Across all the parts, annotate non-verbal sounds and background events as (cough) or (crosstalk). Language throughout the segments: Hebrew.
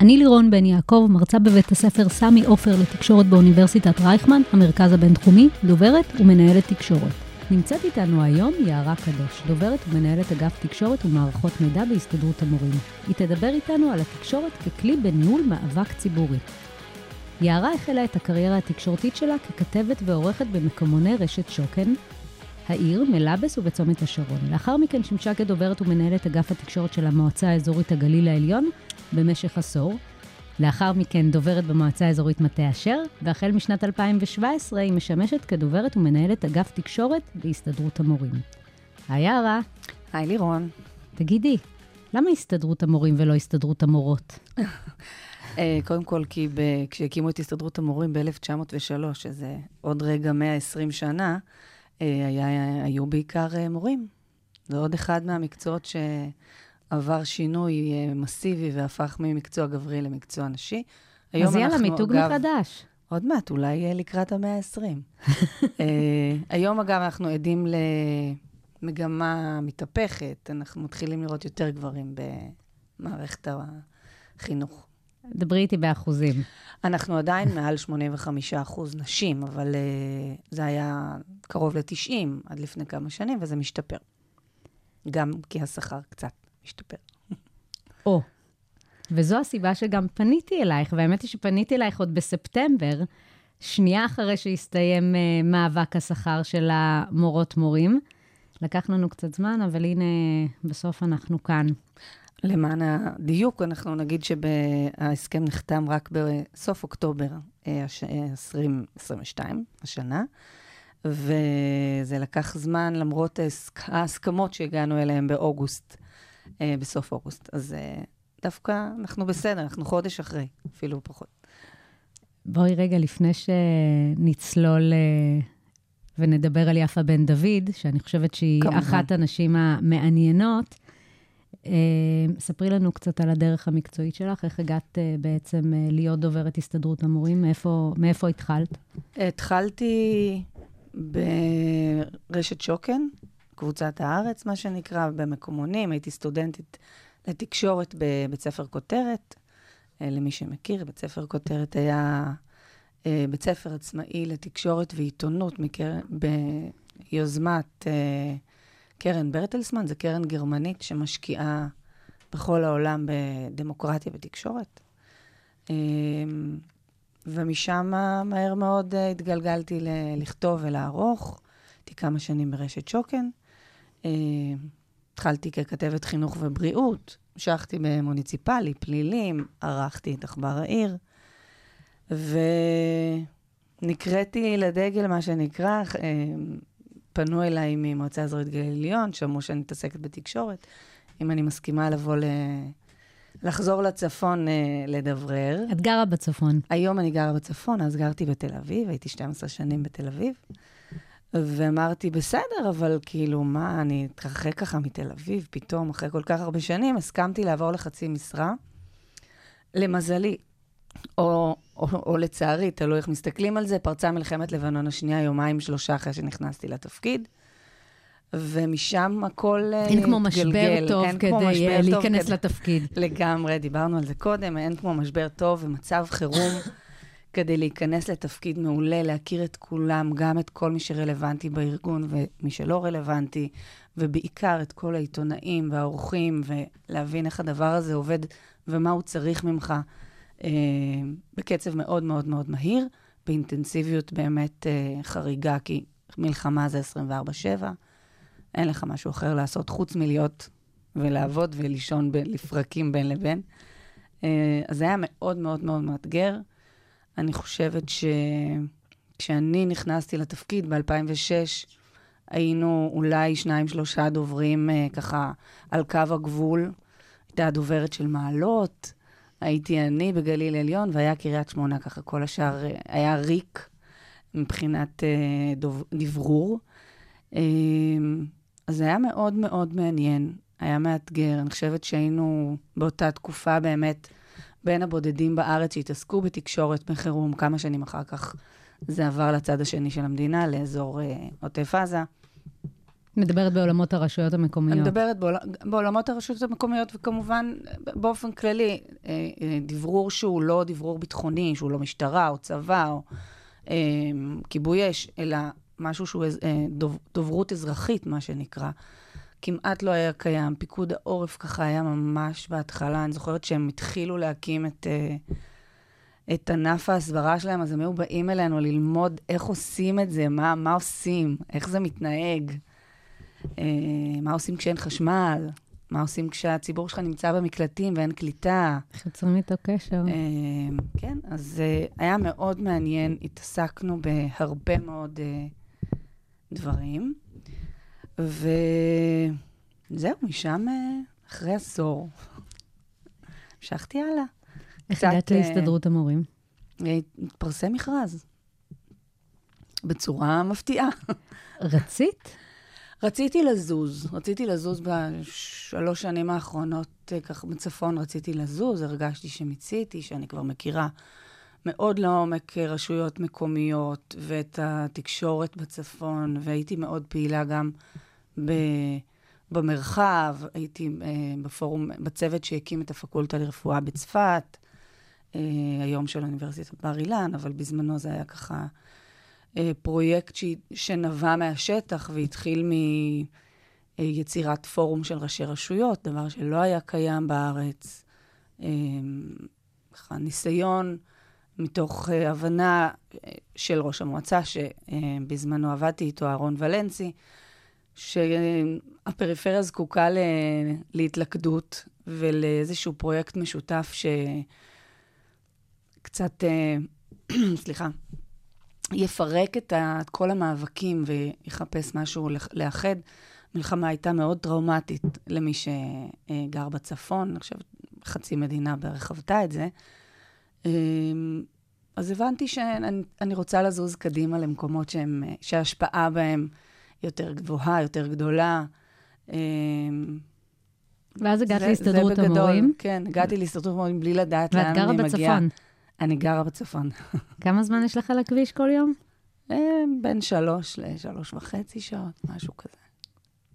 אני לירון בן יעקב, מרצה בבית הספר סמי עופר לתקשורת באוניברסיטת רייכמן, המרכז הבינתחומי, דוברת ומנהלת תקשורת. נמצאת איתנו היום יערה קדוש, דוברת ומנהלת אגף תקשורת ומערכות מידע בהסתדרות המורים. היא תדבר איתנו על התקשורת ככלי בניהול מאבק ציבורי. יערה החלה את הקריירה התקשורתית שלה ככתבת ועורכת במקומוני רשת שוקן, העיר, מלאבס ובצומת השרון. לאחר מכן שימשה כדוברת ומנהלת אגף התקשורת של המועצה האזורית הגליל העליון במשך עשור. לאחר מכן דוברת במועצה האזורית מטה אשר, והחל משנת 2017 היא משמשת כדוברת ומנהלת אגף תקשורת בהסתדרות המורים. היי יערה, היי לירון. תגידי, למה הסתדרות המורים ולא הסתדרות המורות? (laughs) אה, קודם כל, כי ב- כשהקימו את הסתדרות המורים ב-1903, שזה עוד רגע 120 שנה, אה, היה, היו בעיקר אה, מורים. זה עוד אחד מהמקצועות שעבר שינוי אה, מסיבי והפך ממקצוע גברי למקצוע נשי. אז יאללה, מיתוג אגב, מחדש. עוד מעט, אולי אה, לקראת המאה ה-20. (laughs) היום, אגב, אנחנו עדים למגמה מתהפכת. אנחנו מתחילים לראות יותר גברים במערכת החינוך. דברי איתי באחוזים. אנחנו עדיין (laughs) מעל 85 אחוז נשים, אבל uh, זה היה קרוב ל-90 עד לפני כמה שנים, וזה משתפר. גם כי השכר קצת משתפר. או. וזו הסיבה שגם פניתי אלייך, והאמת היא שפניתי אלייך עוד בספטמבר, שנייה אחרי שהסתיים uh, מאבק השכר של המורות מורים. לקח לנו קצת זמן, אבל הנה, בסוף אנחנו כאן. למען הדיוק, אנחנו נגיד שההסכם נחתם רק בסוף אוקטובר אה, הש- אה, 2022, השנה, וזה לקח זמן למרות ההסכמות שהגענו אליהן באוגוסט, אה, בסוף אוגוסט. אז אה, דווקא אנחנו בסדר, אנחנו חודש אחרי, אפילו פחות. בואי רגע, לפני שנצלול אה, ונדבר על יפה בן דוד, שאני חושבת שהיא כמובן. אחת הנשים המעניינות, אה, ספרי לנו קצת על הדרך המקצועית שלך, איך הגעת אה, בעצם אה, להיות דוברת הסתדרות המורים, מאיפה, מאיפה התחלת? התחלתי ברשת שוקן, קבוצת הארץ, מה שנקרא, במקומונים. הייתי סטודנטית לתקשורת בבית ספר כותרת. אה, למי שמכיר, בית ספר כותרת היה אה, בית ספר עצמאי לתקשורת ועיתונות מקר... ביוזמת אה, קרן ברטלסמן, זו קרן גרמנית שמשקיעה בכל העולם בדמוקרטיה ותקשורת. אה, ומשם מהר מאוד התגלגלתי לכתוב ולערוך. הייתי כמה שנים ברשת שוקן. אה, התחלתי ככתבת חינוך ובריאות, המשכתי במוניציפלי, פלילים, ערכתי את עכבר העיר, ונקראתי לדגל, מה שנקרא, אה, פנו אליי ממועצה אזורית גליל עליון, שמעו שאני מתעסקת בתקשורת, אם אני מסכימה לבוא ל... לחזור לצפון אה, לדברר. את גרה בצפון. היום אני גרה בצפון, אז גרתי בתל אביב, הייתי 12 שנים בתל אביב. ואמרתי, בסדר, אבל כאילו, מה, אני אתרחק ככה מתל אביב, פתאום, אחרי כל כך הרבה שנים, הסכמתי לעבור לחצי משרה. למזלי, או, או, או לצערי, תלוי איך מסתכלים על זה, פרצה מלחמת לבנון השנייה יומיים, שלושה אחרי שנכנסתי לתפקיד. ומשם הכל אה, אין כמו משבר התגלגל. טוב אין כמו כדי משבר אה, טוב להיכנס לתפקיד. לגמרי, דיברנו על זה קודם, אין כמו משבר טוב ומצב חירום כדי להיכנס לתפקיד מעולה, להכיר את כולם, גם את כל מי שרלוונטי בארגון ומי שלא רלוונטי, ובעיקר את כל העיתונאים והאורחים, ולהבין איך הדבר הזה עובד ומה הוא צריך ממך אה, בקצב מאוד מאוד מאוד מהיר, באינטנסיביות באמת אה, חריגה, כי מלחמה זה 24-7, אין לך משהו אחר לעשות חוץ מלהיות ולעבוד ולישון ב- לפרקים בין לבין. אה, אז זה היה מאוד מאוד מאוד מאתגר. אני חושבת שכשאני נכנסתי לתפקיד ב-2006, היינו אולי שניים, שלושה דוברים אה, ככה על קו הגבול. הייתה הדוברת של מעלות, הייתי אני בגליל עליון, והיה קריית שמונה, ככה כל השאר אה, היה ריק מבחינת אה, דוב, דברור. אה, אז זה היה מאוד מאוד מעניין, היה מאתגר. אני חושבת שהיינו באותה תקופה באמת בין הבודדים בארץ שהתעסקו בתקשורת בחירום, כמה שנים אחר כך זה עבר לצד השני של המדינה, לאזור אה, עוטף עזה. מדברת בעולמות הרשויות המקומיות. אני מדברת בעול... בעולמות הרשויות המקומיות, וכמובן, באופן כללי, אה, אה, דברור שהוא לא דברור ביטחוני, שהוא לא משטרה או צבא או אה, כיבוי אש, אלא משהו שהוא אה, דוב, דוברות אזרחית, מה שנקרא. כמעט לא היה קיים. פיקוד העורף ככה היה ממש בהתחלה. אני זוכרת שהם התחילו להקים את, אה, את ענף ההסברה שלהם, אז הם היו באים אלינו ללמוד איך עושים את זה, מה, מה עושים, איך זה מתנהג. אה, מה עושים כשאין חשמל, מה עושים כשהציבור שלך נמצא במקלטים ואין קליטה. איך יוצרים איתו קשר? אה, כן, אז היה מאוד מעניין, התעסקנו בהרבה מאוד דברים, וזהו, משם אה, אחרי עשור, המשכתי הלאה. איך הגעת אה, להסתדרות המורים? אה, התפרסם מכרז, בצורה מפתיעה. רצית? רציתי לזוז, רציתי לזוז בשלוש שנים האחרונות, ככה בצפון רציתי לזוז, הרגשתי שמיציתי, שאני כבר מכירה מאוד לעומק רשויות מקומיות ואת התקשורת בצפון, והייתי מאוד פעילה גם ב, במרחב, הייתי אה, בפורום, בצוות שהקים את הפקולטה לרפואה בצפת, אה, היום של אוניברסיטת בר אילן, אבל בזמנו זה היה ככה אה, פרויקט ש... שנבע מהשטח והתחיל מיצירת פורום של ראשי רשויות, דבר שלא היה קיים בארץ. אה, ככה ניסיון מתוך אה, הבנה אה, של ראש המועצה, שבזמנו עבדתי איתו, אהרון ולנסי, שהפריפריה זקוקה ל... להתלכדות ולאיזשהו פרויקט משותף שקצת, אה, (clears throat) סליחה, יפרק את, ה, כל המאבקים ויחפש משהו לאחד. המלחמה הייתה מאוד טראומטית למי שגר בצפון, אני חושבת חצי מדינה בערך חוותה את זה. אמ, אז הבנתי שאני אני רוצה לזוז קדימה למקומות שהם, שההשפעה בהם יותר גבוהה, יותר גדולה. אמ, ואז הגעת זה- להסתדרות. המורים, כן, הגעתי להסתדרות המורים בלי לדעת לאן ואת אני גרה מגיעה. בצפון. אני גרה בצפון. (laughs) כמה זמן יש לך לכביש כל יום? אה, בין שלוש לשלוש וחצי שעות, משהו כזה.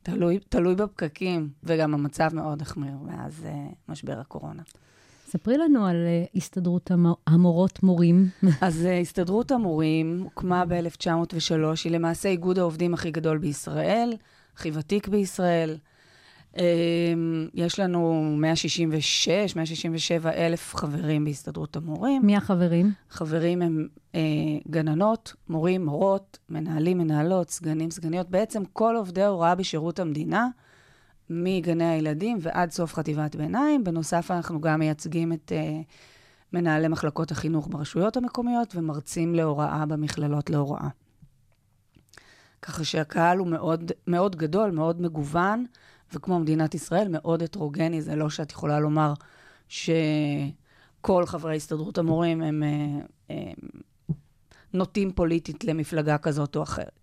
תלוי, תלוי בפקקים, וגם המצב מאוד החמיר מאז אה, משבר הקורונה. ספרי לנו על אה, הסתדרות המו- המורות מורים. (laughs) אז אה, הסתדרות המורים הוקמה ב-1903, היא למעשה איגוד העובדים הכי גדול בישראל, הכי ותיק בישראל. אה, יש לנו 166, 167 אלף חברים בהסתדרות המורים. מי החברים? חברים הם אה, גננות, מורים, מורות, מנהלים, מנהלות, סגנים, סגניות, בעצם כל עובדי ההוראה בשירות המדינה, מגני הילדים ועד סוף חטיבת ביניים. בנוסף, אנחנו גם מייצגים את אה, מנהלי מחלקות החינוך ברשויות המקומיות ומרצים להוראה במכללות להוראה. ככה שהקהל הוא מאוד, מאוד גדול, מאוד מגוון, וכמו מדינת ישראל, מאוד הטרוגני. זה לא שאת יכולה לומר שכל חברי הסתדרות המורים הם, אה, הם נוטים פוליטית למפלגה כזאת או אחרת.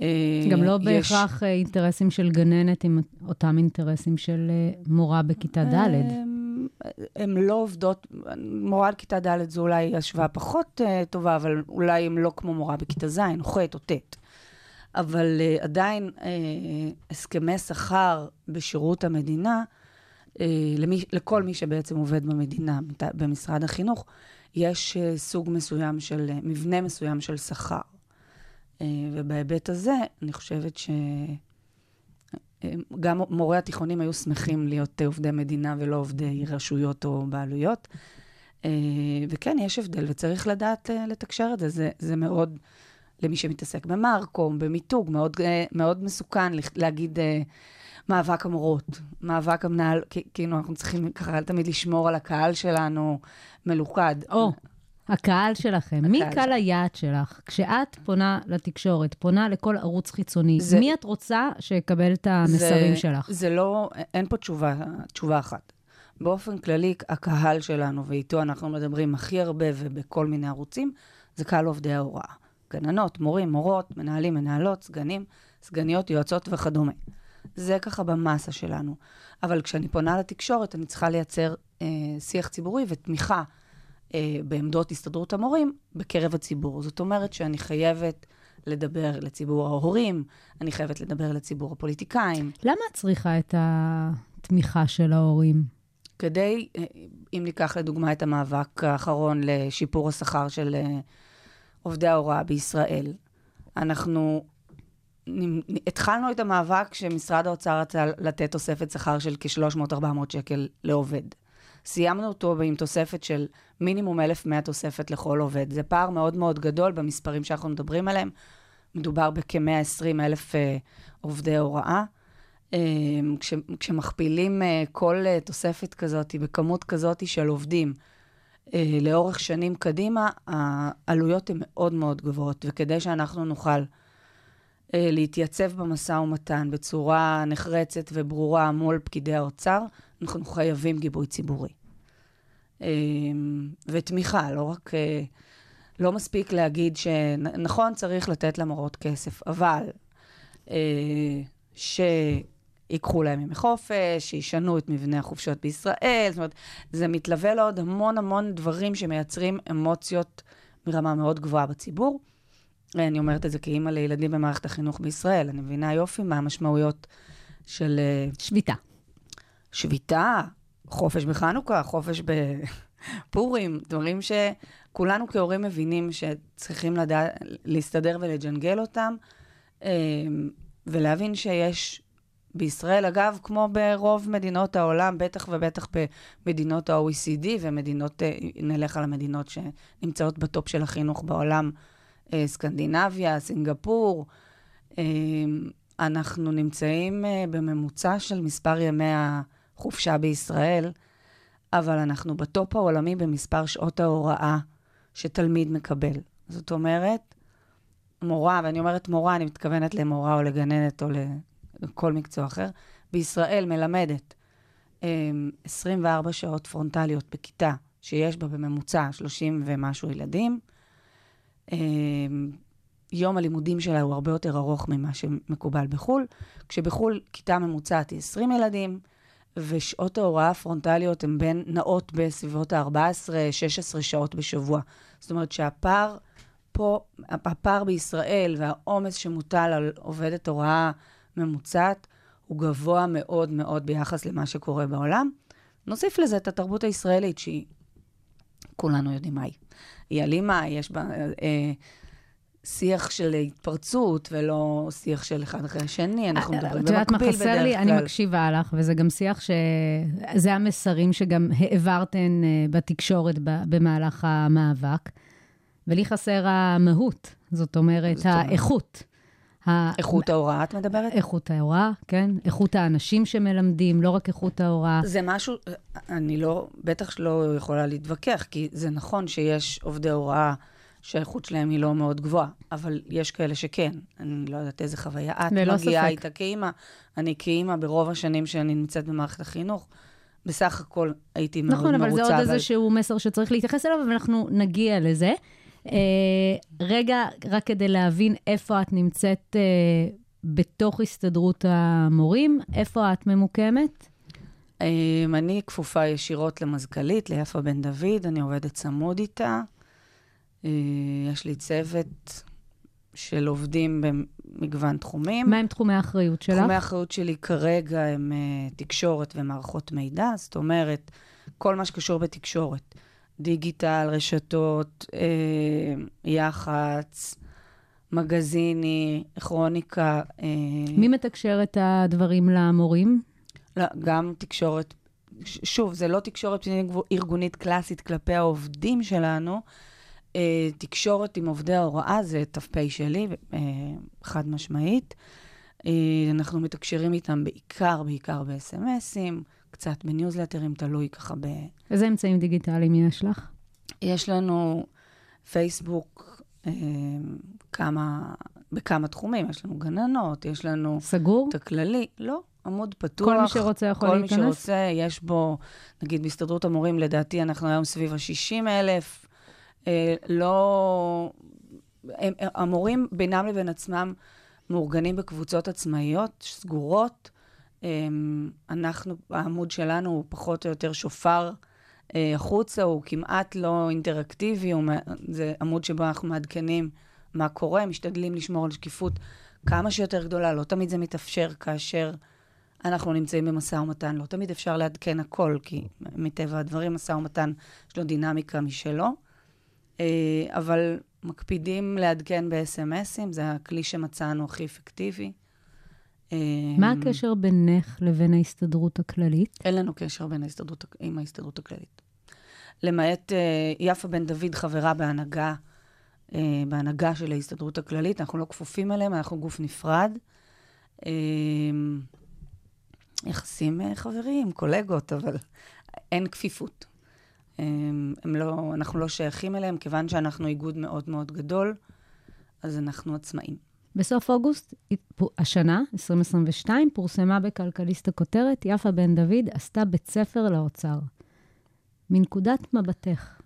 אה, גם לא יש- בהכרח אה, אינטרסים של גננת עם אותם אינטרסים של אה, מורה בכיתה ד'. הם לא עובדות, מורה לכיתה ד' זו אולי השוואה פחות טובה, אבל אולי הם לא כמו מורה בכיתה ז', או ח' או ט'. אבל uh, עדיין uh, הסכמי שכר בשירות המדינה, uh, למי, לכל מי שבעצם עובד במדינה, במשרד החינוך, יש uh, סוג מסוים של, uh, מבנה מסוים של שכר. Uh, ובהיבט הזה, אני חושבת ש... גם מורי התיכונים היו שמחים להיות עובדי מדינה ולא עובדי רשויות או בעלויות. אה, וכן, יש הבדל, וצריך לדעת אה, לתקשר את זה. זה, זה מאוד, למי שמתעסק במרקום, במיתוג, מאוד, אה, מאוד מסוכן להגיד אה, מאבק המורות, מאבק המנהל, כאילו, אנחנו צריכים ככה תמיד לשמור על הקהל שלנו מלוכד. או, הקהל שלכם. מי הקהל קהל היעד שלך? כשאת פונה לתקשורת, פונה לכל ערוץ חיצוני, זה- מי את רוצה שיקבל את המסרים זה, שלך? זה לא, אין פה תשובה, תשובה אחת. באופן כללי, הקהל שלנו, ואיתו אנחנו מדברים הכי הרבה ובכל מיני ערוצים, זה קהל עובדי ההוראה. גננות, מורים, מורות, מנהלים, מנהלות, סגנים, סגניות, יועצות וכדומה. זה ככה במסה שלנו. אבל כשאני פונה לתקשורת, אני צריכה לייצר אה, שיח ציבורי ותמיכה בעמדות הסתדרות המורים בקרב הציבור. זאת אומרת שאני חייבת לדבר לציבור ההורים, אני חייבת לדבר לציבור הפוליטיקאים, למה את צריכה את התמיכה של ההורים? כדי, אה, אם ניקח לדוגמה את המאבק האחרון לשיפור השכר של אה, עובדי ההוראה בישראל, אנחנו התחלנו את המאבק כשמשרד האוצר רצה לתת תוספת שכר של כ-300-400 שקל לעובד. סיימנו אותו עם תוספת של מינימום 1,100 תוספת לכל עובד. זה פער מאוד מאוד גדול במספרים שאנחנו מדברים עליהם. מדובר בכ-120 אלף אה, עובדי הוראה. אה, כש, כשמכפילים אה, כל אה, תוספת כזאת בכמות כזאת של עובדים אה, לאורך שנים קדימה, העלויות הן מאוד מאוד גבוהות, וכדי שאנחנו נוכל להתייצב במשא ומתן בצורה נחרצת וברורה מול פקידי האוצר, אנחנו חייבים גיבוי ציבורי. אה, ותמיכה, לא רק... אה, לא מספיק להגיד שנכון, צריך לתת למורות כסף, אבל אה, שיקחו להם ימי חופש, שישנו את מבנה החופשות בישראל, זאת אומרת, זה מתלווה לעוד המון המון דברים שמייצרים אמוציות מרמה מאוד גבוהה בציבור. אני אומרת את זה כאימא לילדים במערכת החינוך בישראל, אני מבינה יופי מה המשמעויות של אה, שביתה. שביתה, חופש בחנוכה, חופש בפורים, (laughs) דברים שכולנו כהורים מבינים שצריכים לדע... להסתדר ולג'נגל אותם, אה, ולהבין שיש בישראל, אגב, כמו ברוב מדינות העולם, בטח ובטח במדינות ה-OECD ומדינות, אה, נלך על המדינות שנמצאות ב top של החינוך בעולם, אה, סקנדינביה, סינגפור, אה, אנחנו נמצאים אה, בממוצע של מספר ימי החופשה בישראל, אבל אנחנו ב top העולמי במספר שעות ההוראה שתלמיד מקבל. זאת אומרת, מורה, ואני אומרת מורה, אני מתכוונת למורה או לגננת או לכל מקצוע אחר, בישראל מלמדת אה, 24 שעות פרונטליות בכיתה, שיש בה בממוצע 30 ומשהו ילדים. אה, יום הלימודים שלה הוא הרבה יותר ארוך ממה שמקובל בחו"ל, כשבחו"ל כיתה ממוצעת היא 20 ילדים, ושעות ההוראה הפרונטליות הן בין, נעות בסביבות ה-14-16 שעות בשבוע. זאת אומרת שהפער פה, הפער בישראל והעומס שמוטל על עובדת הוראה ממוצעת, הוא גבוה מאוד מאוד ביחס למה שקורה בעולם. נוסיף לזה את התרבות הישראלית, שהיא, כולנו יודעים מה היא. היא אלימה, יש בה אה, שיח של התפרצות, ולא שיח של אחד אחרי השני, אנחנו מדברים אה, את יודעת מה במקביל חסר בדרך לי? כלל. אני מקשיבה לך, וזה גם שיח ש... זה המסרים שגם העברתן אה, בתקשורת במהלך המאבק. ולי חסר המהות, זאת אומרת? האיכות. איכות ההוראה, את מדברת? איכות ההוראה, כן? איכות האנשים שמלמדים, לא רק איכות ההוראה. זה משהו, אני לא, בטח שלא יכולה להתווכח, כי זה נכון שיש עובדי הוראה שהאיכות שלהם היא לא מאוד גבוהה, אבל יש כאלה שכן. אני לא יודעת איזה חוויה את ללא מגיעה ספק. איתה כאימא. אני כאימא, ברוב השנים שאני נמצאת במערכת החינוך, בסך הכל הייתי מאוד נכון, מרוצה. אבל זה עוד איזשהו מסר שצריך להתייחס אליו, ואנחנו נגיע לזה. אה, רגע, רק כדי להבין איפה את נמצאת אה, בתוך הסתדרות המורים, איפה את ממוקמת? אמ, אני כפופה ישירות למזכ"לית, ליפה בן דוד, אני עובדת צמוד איתה. אה, יש לי צוות של עובדים במגוון תחומים. מהם תחומי האחריות שלך? תחומי האחריות שלי כרגע הם uh, תקשורת ומערכות מידע, זאת אומרת, כל מה שקשור בתקשורת, דיגיטל, רשתות, uh, יח"צ, מגזיני, כרוניקה, uh, מי מתקשר את הדברים למורים? לא, גם תקשורת, ש- שוב, זה לא תקשורת ארגונית קלאסית כלפי העובדים שלנו, אה, תקשורת עם עובדי ההוראה זה ת"פ שלי, אה, חד משמעית. אה, אנחנו מתקשרים איתם בעיקר, בעיקר ב-SMSים, קצת בניוזלטרים, תלוי ככה ב... איזה אמצעים דיגיטליים יש לך? יש לנו פייסבוק, אה, כמה, בכמה תחומים, יש לנו גננות, יש לנו סגור? את הכללי, לא, עמוד פתוח. כל מי שרוצה יכול כל להיכנס? מי שרוצה, יש בו, נגיד בהסתדרות המורים, לדעתי אנחנו היום סביב ה-60 אלף. אה, לא... הם, המורים בינם לבין עצמם מאורגנים בקבוצות עצמאיות, סגורות. אנחנו, העמוד שלנו הוא פחות או יותר שופר אה, החוצה, הוא כמעט לא אינטראקטיבי, הוא, זה עמוד שבו אנחנו מעדכנים מה קורה, משתדלים לשמור על שקיפות כמה שיותר גדולה, לא תמיד זה מתאפשר כאשר אנחנו נמצאים במשא ומתן, לא תמיד אפשר לעדכן הכל, כי מטבע הדברים משא ומתן יש לו דינמיקה משלו, אבל מקפידים לעדכן ב-SMSים, זה הכלי שמצאנו הכי אפקטיבי. אה, מה הקשר בינך לבין ההסתדרות הכללית? אין לנו קשר בין ההסתדרות, עם ההסתדרות הכללית. למעט אה, יפה בן דוד, חברה בהנהגה, אה, בהנהגה של ההסתדרות הכללית, אנחנו לא כפופים אליהם, אנחנו גוף נפרד. אה, יחסים אה, חברים, קולגות, אבל אין כפיפות. אה, הם לא, אנחנו לא שייכים אליהם, כיוון שאנחנו איגוד מאוד מאוד גדול, אז אנחנו עצמאים. בסוף אוגוסט השנה, 2022, פורסמה בכלכליסט הכותרת, יפה בן דוד עשתה בית ספר לאוצר. מנקודת מבטך,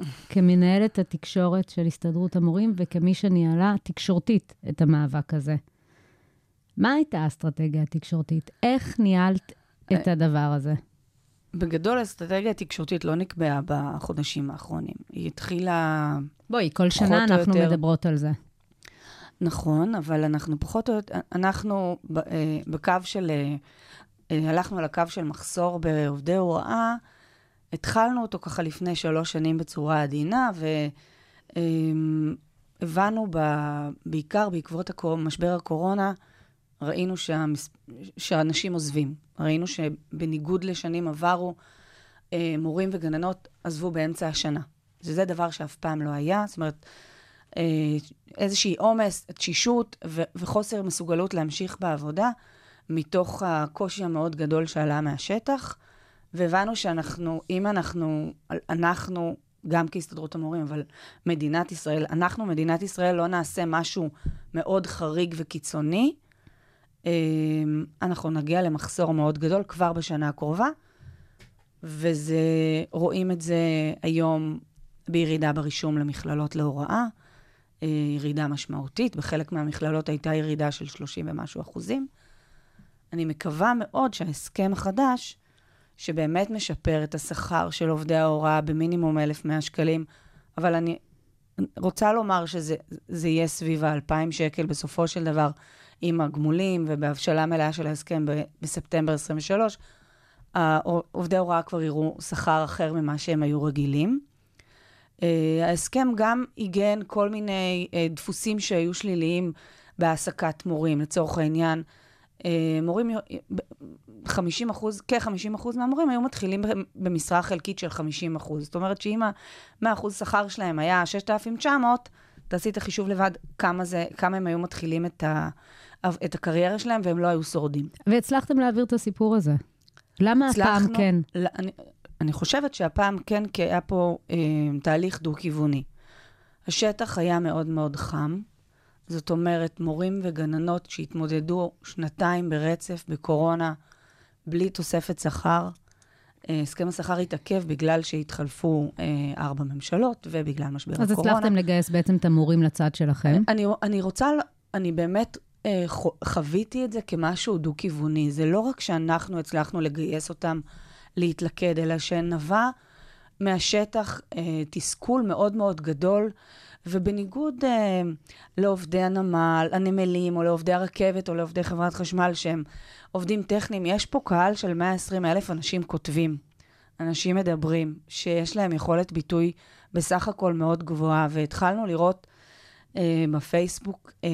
(laughs) כמנהלת התקשורת של הסתדרות המורים וכמי שניהלה תקשורתית את המאבק הזה, מה הייתה האסטרטגיה התקשורתית? איך ניהלת את הדבר הזה? בגדול, האסטרטגיה התקשורתית לא נקבעה בחודשים האחרונים. היא התחילה... בואי, כל שנה אנחנו יותר. מדברות על זה. נכון, אבל אנחנו פחות או יותר, אנחנו ב- אה, בקו של, אה, אה, הלכנו על הקו של מחסור בעובדי הוראה, התחלנו אותו ככה לפני שלוש שנים בצורה עדינה, והבנו בעיקר בעקבות הקור- משבר הקורונה, ראינו שהמס... שאנשים עוזבים. ראינו שבניגוד לשנים עברו, אה, מורים וגננות עזבו באמצע השנה. שזה דבר שאף פעם לא היה, זאת אומרת, אה, איזושהי עומס, תשישות ו- וחוסר מסוגלות להמשיך בעבודה, מתוך הקושי המאוד גדול שעלה מהשטח, והבנו שאנחנו, אם אנחנו, אנחנו, גם כהסתדרות המורים, אבל מדינת ישראל, אנחנו, מדינת ישראל, לא נעשה משהו מאוד חריג וקיצוני, אנחנו נגיע למחסור מאוד גדול כבר בשנה הקרובה, וזה, רואים את זה היום בירידה ברישום למכללות להוראה, אה, ירידה משמעותית, בחלק מהמכללות הייתה ירידה של 30 ומשהו אחוזים. אני מקווה מאוד שההסכם החדש, שבאמת משפר את השכר של עובדי ההוראה במינימום 1,100 שקלים, אבל אני רוצה לומר שזה זה יהיה סביב ה-2,000 שקל בסופו של דבר, עם הגמולים ובהבשלה מלאה של ההסכם בספטמבר 23, עובדי ההוראה כבר יראו שכר אחר ממה שהם היו רגילים. Uh, ההסכם גם עיגן כל מיני uh, דפוסים שהיו שליליים בהעסקת מורים. לצורך העניין, uh, מורים, 50 אחוז, כ-50 אחוז מהמורים היו מתחילים במשרה חלקית של 50 אחוז. זאת אומרת שאם ה-100 אחוז שכר שלהם היה 6,900, תעשי את החישוב לבד כמה, זה, כמה הם היו מתחילים את, ה, את הקריירה שלהם והם לא היו שורדים. והצלחתם להעביר את הסיפור הזה. למה הפעם הצלחנו- כן? לא, אני, אני חושבת שהפעם כן, כי היה פה אה, תהליך דו-כיווני. השטח היה מאוד מאוד חם, זאת אומרת, מורים וגננות שהתמודדו שנתיים ברצף בקורונה, בלי תוספת שכר. אה, הסכם השכר התעכב בגלל שהתחלפו אה, ארבע ממשלות ובגלל משבר אז הקורונה. הצלחתם לגייס בעצם את המורים לצד שלכם. אני, אני רוצה, אני באמת חוויתי את זה כמשהו דו-כיווני. זה לא רק שאנחנו הצלחנו לגייס אותם להתלכד, אלא שנבע מהשטח אה, תסכול מאוד מאוד גדול, ובניגוד אה, לעובדי הנמל, הנמלים, או לעובדי הרכבת, או לעובדי חברת חשמל, שהם עובדים טכניים, יש פה קהל של 120 אלף אנשים כותבים. אנשים מדברים, שיש להם יכולת ביטוי בסך הכל מאוד גבוהה, והתחלנו לראות אה, בפייסבוק אה,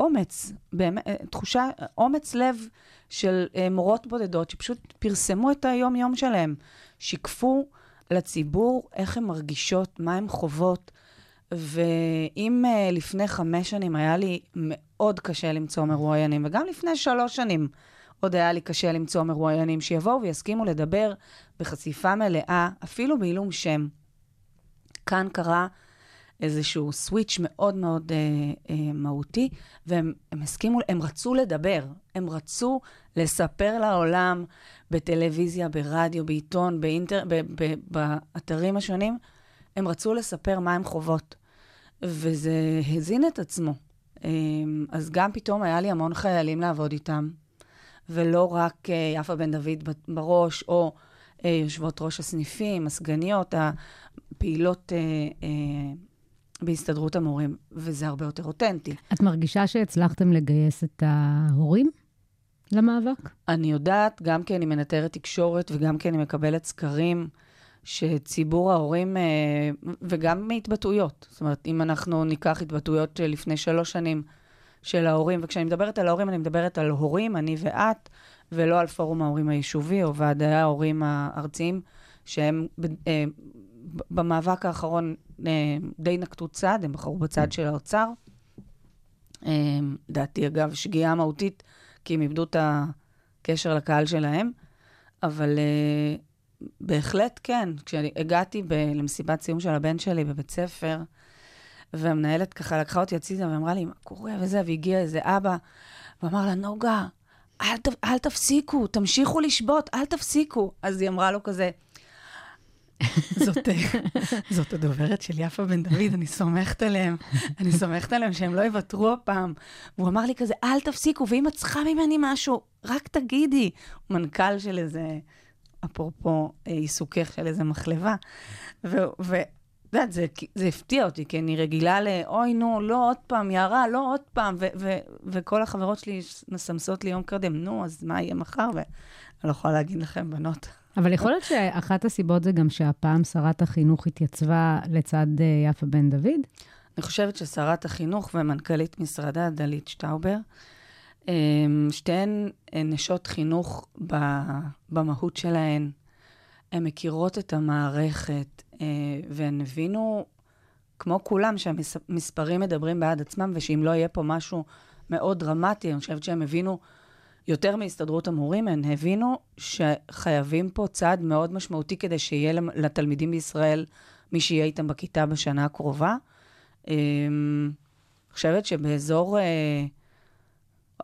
אומץ, באמת, אה, תחושה, אומץ לב של אה, מורות בודדות שפשוט פרסמו את היום-יום שלהם, שיקפו לציבור איך הן מרגישות, מה הן חוות, ואם אה, לפני חמש שנים היה לי מאוד קשה למצוא מרואיינים, וגם לפני שלוש שנים עוד היה לי קשה למצוא מרואיינים שיבואו ויסכימו לדבר בחשיפה מלאה, אפילו בעילום שם. כאן קרה איזשהו סוויץ' מאוד מאוד אה, אה, מהותי, והם הם הסכימו, הם רצו לדבר, הם רצו לספר לעולם בטלוויזיה, ברדיו, בעיתון, באינטר, ב, ב, באתרים השונים, הם רצו לספר מה הם חוות. וזה הזין את עצמו. אה, אז גם פתאום היה לי המון חיילים לעבוד איתם, ולא רק אה, יפה בן דוד ב- בראש, או אה, יושבות ראש הסניפים, הסגניות, הפעילות אה, אה, בהסתדרות המורים, וזה הרבה יותר אותנטי. את מרגישה שהצלחתם לגייס את ההורים למאבק? אני יודעת, גם כי אני מנטרת תקשורת וגם כי אני מקבלת סקרים, שציבור ההורים, אה, וגם מהתבטאויות, זאת אומרת, אם אנחנו ניקח התבטאויות של לפני שלוש שנים של ההורים, וכשאני מדברת על ההורים, אני מדברת על הורים, אני ואת, ולא על פורום ההורים היישובי או ועדי ההורים הארציים, שהם אה, במאבק האחרון אה, די נקטו צד, הם בחרו בצד של האוצר. אה, דעתי, אגב, שגיאה מהותית, כי הם איבדו את הקשר לקהל שלהם, אבל אה, בהחלט כן. כשהגעתי ב- למסיבת סיום של הבן שלי בבית ספר, והמנהלת ככה לקחה אותי הצידה ואמרה לי, מה קורה וזה, והגיע איזה אבא, ואמר לה, נוגה, אל, ת, אל תפסיקו, תמשיכו לשבות, אל תפסיקו. אז היא אמרה לו כזה, זאת, זאת הדוברת של יפה בן דוד, אני סומכת עליהם, אני סומכת עליהם שהם לא יוותרו הפעם. והוא אמר לי כזה, אל תפסיקו, ואם את צריכה ממני משהו, רק תגידי. מנכ"ל של איזה, אפרופו אה, עיסוקך של איזה מחלבה. ואת יודעת, זה, זה הפתיע אותי, כי אני רגילה ל, אוי, נו, לא עוד פעם, יערה, לא עוד פעם, ו- ו- וכל החברות שלי מסמסות לי יום קודם, נו, אז מה יהיה מחר? ואני לא יכולה להגיד לכם, בנות. אבל יכול להיות שאחת הסיבות זה גם שהפעם שרת החינוך התייצבה לצד אה, יפה בן דוד? אני חושבת ששרת החינוך ומנכ"לית משרדה, דלית שטאובר, אה, שתיהן אה, נשות חינוך במהות שלהן. הן מכירות את המערכת, אה, והן הבינו, כמו כולם, שהמספרים מדברים בעד עצמם, ושאם לא יהיה פה משהו מאוד דרמטי, אני חושבת שהם הבינו יותר מהסתדרות המורים, הן הבינו שחייבים פה צעד מאוד משמעותי כדי שיהיה לתלמידים בישראל מי שיהיה איתם בכיתה בשנה הקרובה. אני חושבת שבאזור אה,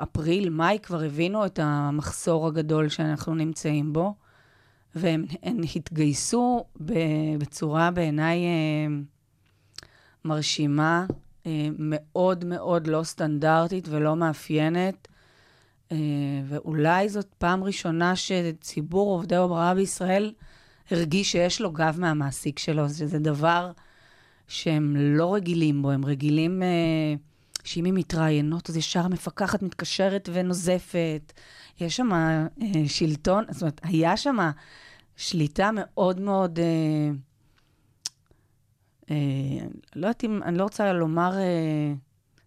אפריל, מאי, כבר הבינו את המחסור הגדול שאנחנו נמצאים בו. והן התגייסו בצורה בעיניי אה, מרשימה, אה, מאוד מאוד לא סטנדרטית ולא מאפיינת, ואולי זאת פעם ראשונה שציבור עובדי הוראה בישראל הרגיש שיש לו גב מהמעסיק שלו, שזה דבר שהם לא רגילים בו, הם רגילים שאם היא מתראיינות, אז ישר המפקחת מתקשרת ונוזפת. יש שם אה, שלטון, זאת אומרת, היה שם שליטה מאוד מאוד, אה, אה, לא יודעת אם, אני לא רוצה לומר אה,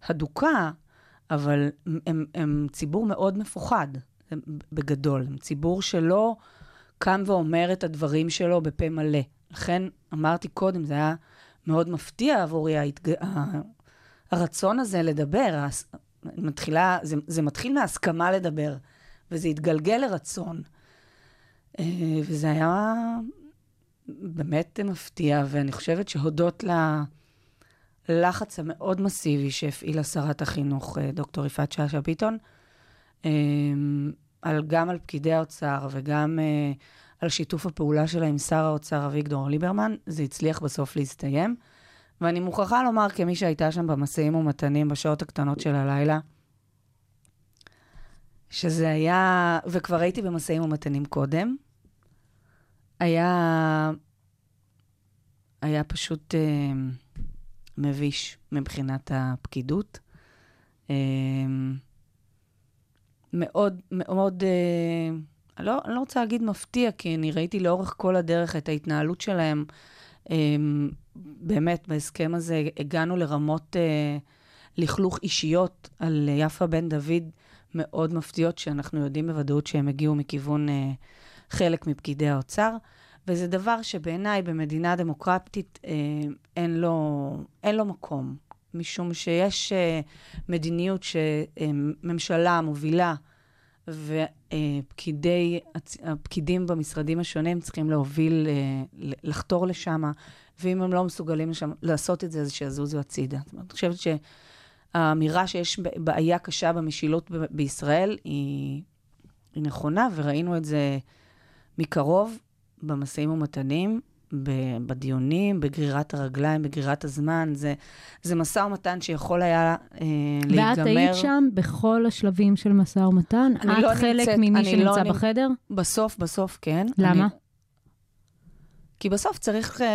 הדוקה, אבל הם, הם ציבור מאוד מפוחד, בגדול. הם ציבור שלא קם ואומר את הדברים שלו בפה מלא. לכן אמרתי קודם, זה היה מאוד מפתיע עבורי ההתג... הרצון הזה לדבר. מתחילה, זה, זה מתחיל מהסכמה לדבר, וזה התגלגל לרצון. אה, וזה היה באמת מפתיע, ואני חושבת שהודות ללחץ המאוד מסיבי שהפעילה שרת החינוך, אה, דוקטור יפעת שאשא ביטון, אה, על, גם על פקידי האוצר וגם על שיתוף הפעולה שלה עם שר האוצר אביגדור ליברמן, זה הצליח בסוף להסתיים. ואני מוכרחה לומר, כמי שהייתה שם במשאים ומתנים בשעות הקטנות של הלילה, שזה היה, וכבר הייתי במשאים ומתנים קודם, היה, היה פשוט אה, מביש מבחינת הפקידות. אה, מאוד, מאוד, אה, אני לא, אני לא רוצה להגיד מפתיע, כי אני ראיתי לאורך כל הדרך את ההתנהלות שלהם. אה, באמת, בהסכם הזה הגענו לרמות אה, לכלוך אישיות על יפה בן דוד מאוד מפתיעות, שאנחנו יודעים בוודאות שהם הגיעו מכיוון אה, חלק מפקידי האוצר. וזה דבר שבעיניי במדינה דמוקרטית אה, אין, לו, אין לו מקום, משום שיש אה, מדיניות שממשלה אה, מובילה, והפקידים במשרדים השונים צריכים להוביל, אה, לחתור לשם, ואם הם לא מסוגלים שם, לעשות את זה, אז שיזוזו הצידה. זאת אומרת, אני חושבת שהאמירה שיש בעיה קשה במשילות בישראל היא, היא נכונה, וראינו את זה מקרוב במשאים ומתנים, בדיונים, בגרירת הרגליים, בגרירת הזמן. זה, זה משא ומתן שיכול היה אה, להיגמר. ואת היית שם בכל השלבים של משא ומתן? אני את לא חלק נמצאת- ממי אני לא שנמצא נמצ- בחדר? בסוף, בסוף כן. למה? אני, כי בסוף צריך אה,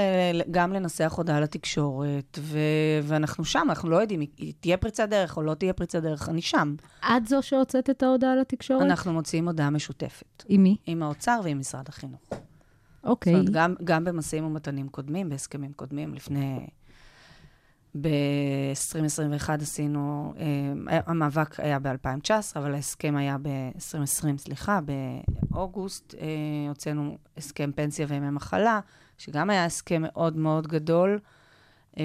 גם לנסח הודעה לתקשורת, ו- ואנחנו שם, אנחנו לא יודעים, היא- תהיה פריצת דרך או לא תהיה פריצת דרך, אני שם. את זו שהוצאת את ההודעה לתקשורת? אנחנו מוציאים הודעה משותפת, עם מי? עם האוצר ועם משרד החינוך. אוקיי. זאת אומרת, גם, גם במשאים ומתנים קודמים, בהסכמים קודמים, לפני... ב-2021 עשינו, אה, המאבק היה ב-2019, אבל ההסכם היה ב-2020, סליחה, באוגוסט אה, הוצאנו הסכם פנסיה וימי מחלה, שגם היה הסכם מאוד מאוד גדול. אה,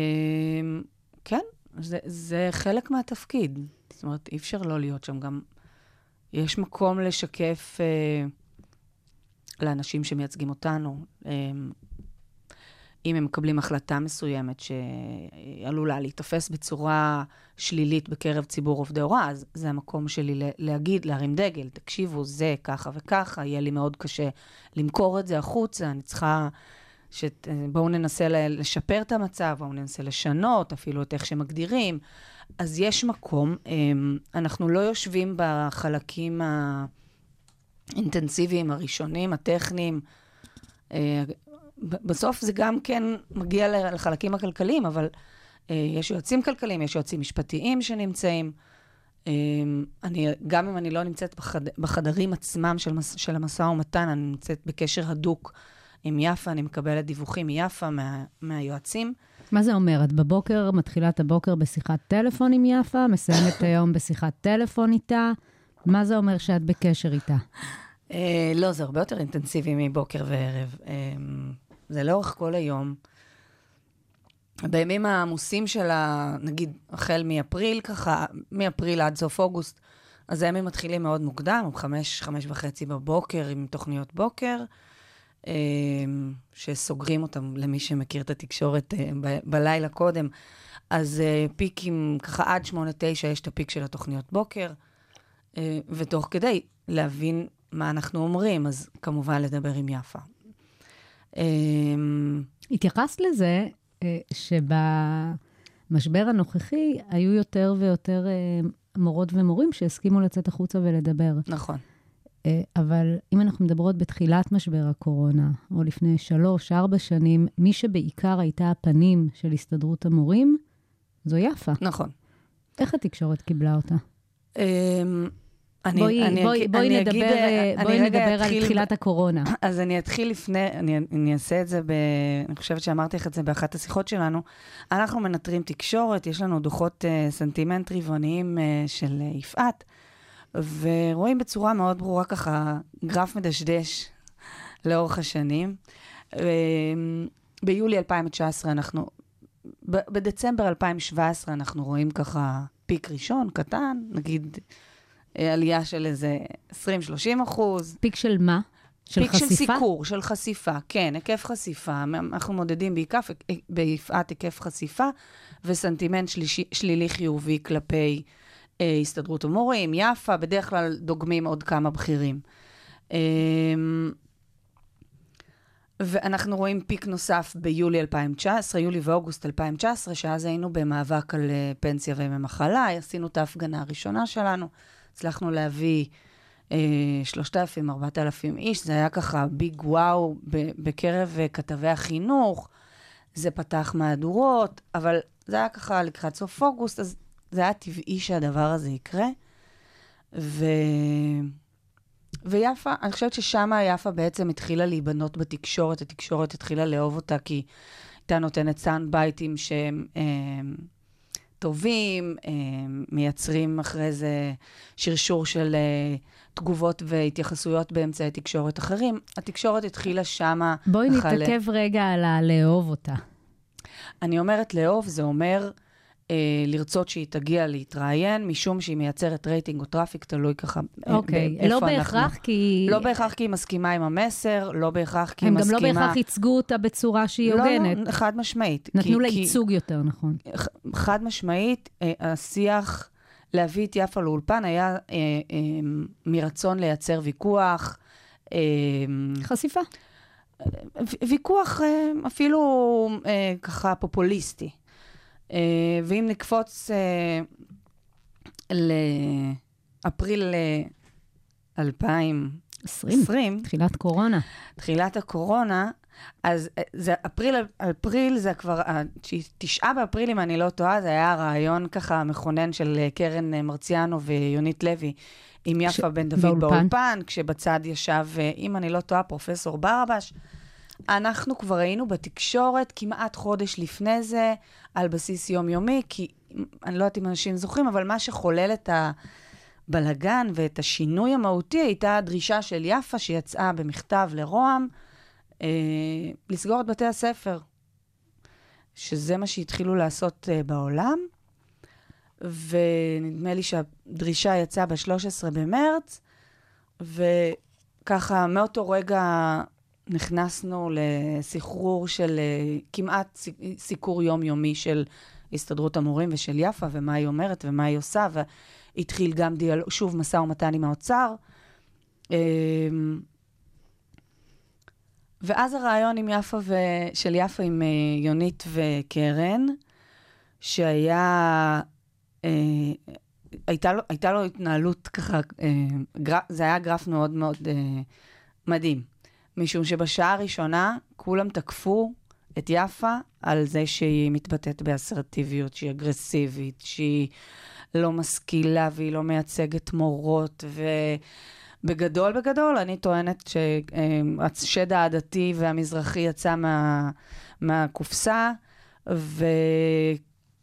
כן, זה, זה חלק מהתפקיד. זאת אומרת, אי אפשר לא להיות שם. גם יש מקום לשקף אה, לאנשים שמייצגים אותנו. אה, אם הם מקבלים החלטה מסוימת שעלולה להיתפס בצורה שלילית בקרב ציבור עובדי הוראה, אז זה המקום שלי להגיד, להרים דגל, תקשיבו, זה ככה וככה, יהיה לי מאוד קשה למכור את זה החוצה, אני צריכה... ש... בואו ננסה לשפר את המצב, בואו ננסה לשנות, אפילו את איך שמגדירים. אז יש מקום, אמ, אנחנו לא יושבים בחלקים האינטנסיביים, הראשונים, הטכניים. אה, בסוף זה גם כן מגיע לחלקים הכלכליים, אבל אה, יש יועצים כלכליים, יש יועצים משפטיים שנמצאים. אה, אני, גם אם אני לא נמצאת בחד, בחדרים עצמם של, מס, של המשא ומתן, אני נמצאת בקשר הדוק עם יפה, אני מקבלת דיווחים מיפה, מה, מהיועצים. מה זה אומר? את בבוקר, מתחילה את הבוקר בשיחת טלפון עם יפה, מסיימת היום בשיחת טלפון איתה. מה זה אומר שאת בקשר איתה? אה, לא, זה הרבה יותר אינטנסיבי מבוקר וערב. אה, זה לאורך כל היום. בימים העמוסים שלה, נגיד, החל מאפריל ככה, מאפריל עד סוף אוגוסט, אז הימים מתחילים מאוד מוקדם, חמש, חמש וחצי בבוקר עם תוכניות בוקר, אה, שסוגרים אותם למי שמכיר את התקשורת אה, ב- בלילה קודם. אז אה, פיקים, ככה עד שמונה, תשע, יש את הפיק של התוכניות בוקר, ותוך כדי להבין מה אנחנו אומרים, אז כמובן לדבר עם יפה. אה, התייחסת לזה אה, שבמשבר הנוכחי היו יותר ויותר אה, מורות ומורים שהסכימו לצאת החוצה ולדבר. נכון. אה, אבל אם אנחנו מדברות בתחילת משבר הקורונה, או לפני שלוש, ארבע שנים, מי שבעיקר הייתה הפנים של הסתדרות המורים, זו יפה. נכון. איך התקשורת קיבלה אותה? אמ, אני, בואי, אני, בואי, בואי אני נדבר, אגיד, אה, אני בואי רגע נדבר על אתחיל- תחילת הקורונה. (coughs) אז אני אתחיל לפני, אני, אני אעשה את זה ב... אני חושבת שאמרתי לך את זה באחת השיחות שלנו. אנחנו מנטרים תקשורת, יש לנו דוחות uh, סנטימנט רבעוניים uh, של uh, יפעת, ורואים בצורה מאוד ברורה ככה גרף מדשדש לאורך השנים. Uh, ביולי 2019 אנחנו, ב- בדצמבר 2017 אנחנו רואים ככה פיק ראשון, קטן, נגיד אה, עלייה של איזה 20-30 אחוז. פיק של מה? של פיק חשיפה? של סיקור, של חשיפה, כן, היקף חשיפה. אנחנו מודדים בעיקף, ביפעת היקף חשיפה וסנטימנט שלישי, שלילי חיובי כלפי אה, הסתדרות המורים, יפה, בדרך כלל דוגמים עוד כמה בכירים. אה, ואנחנו רואים פיק נוסף ביולי 2019, יולי ואוגוסט 2019, שאז היינו במאבק על אה, פנסיה וימי מחלה, עשינו את ההפגנה הראשונה שלנו, הצלחנו להביא אה, 3,000, 4,000 איש, זה היה ככה ביג וואו בקרב אה, כתבי החינוך, זה פתח מהדורות, אבל זה היה ככה לקראת סוף אוגוסט, אז זה היה טבעי שהדבר הזה יקרה. ו... ויפה, אני חושבת ששם יפה בעצם התחילה להיבנות בתקשורת, התקשורת התחילה לאהוב אותה כי הייתה נותנת סאונד בייטים שהם אה, טובים, אה, מייצרים אחרי זה שרשור של אה, תגובות והתייחסויות באמצעי תקשורת אחרים. התקשורת התחילה שמה... בואי ל- נתעכב רגע על הלאהוב אותה. אני אומרת לאהוב, זה אומר לרצות שהיא תגיע להתראיין, משום שהיא מייצרת רייטינג או טראפיק, תלוי ככה אה, אוקיי, באיפה לא אנחנו. בהכרח כי... לא בהכרח כי היא מסכימה עם המסר, לא בהכרח כי היא הם גם מסכימה... לא בהכרח ייצגו אותה בצורה שהיא הוגנת. לא, לא, חד משמעית. נתנו כי- לה כי- ייצוג יותר, נכון. חד משמעית, אה, השיח להביא את יפה לאולפן היה אה, אה, מרצון לייצר ויכוח, אה, חשיפה. ויכוח אה, אפילו אה, ככה פופוליסטי. אה, ואם נקפוץ אה, לאפריל אה, 2020, 20. תחילת קורונה. תחילת הקורונה, אז אה, זה אפריל, אפריל זה כבר, תשעה באפריל, אם אני לא טועה, זה היה הרעיון ככה מכונן של אה, קרן אה, מרציאנו ויונית לוי עם יפה ש- בן דוד באולפן. באולפן, כשבצד ישב, אה, אם אני לא טועה, פרופסור ברבש. אנחנו כבר היינו בתקשורת כמעט חודש לפני זה, על בסיס יומיומי, כי אני לא יודעת אם אנשים זוכרים, אבל מה שחולל את הבלגן ואת השינוי המהותי הייתה הדרישה של יפה, שיצאה במכתב לרוה"מ, אה, לסגור את בתי הספר, שזה מה שהתחילו לעשות אה, בעולם. ונדמה לי שהדרישה יצאה ב-13 במרץ, וככה מאותו רגע נכנסנו לסחרור של אה, כמעט סי- סיקור יומיומי של הסתדרות המורים ושל יפה, ומה היא אומרת ומה היא עושה, והתחיל גם דיאלוג, שוב משא ומתן עם האוצר. אה, ואז הרעיון עם יפה ו... של יפה עם אה, יונית וקרן, שהיה... אה, הייתה לו, הייתה לו התנהלות ככה, זה היה גרף מאוד מאוד מדהים. משום שבשעה הראשונה כולם תקפו את יפה על זה שהיא מתבטאת באסרטיביות, שהיא אגרסיבית, שהיא לא משכילה והיא לא מייצגת מורות, ובגדול בגדול אני טוענת שהשד העדתי והמזרחי יצא מה, מהקופסה,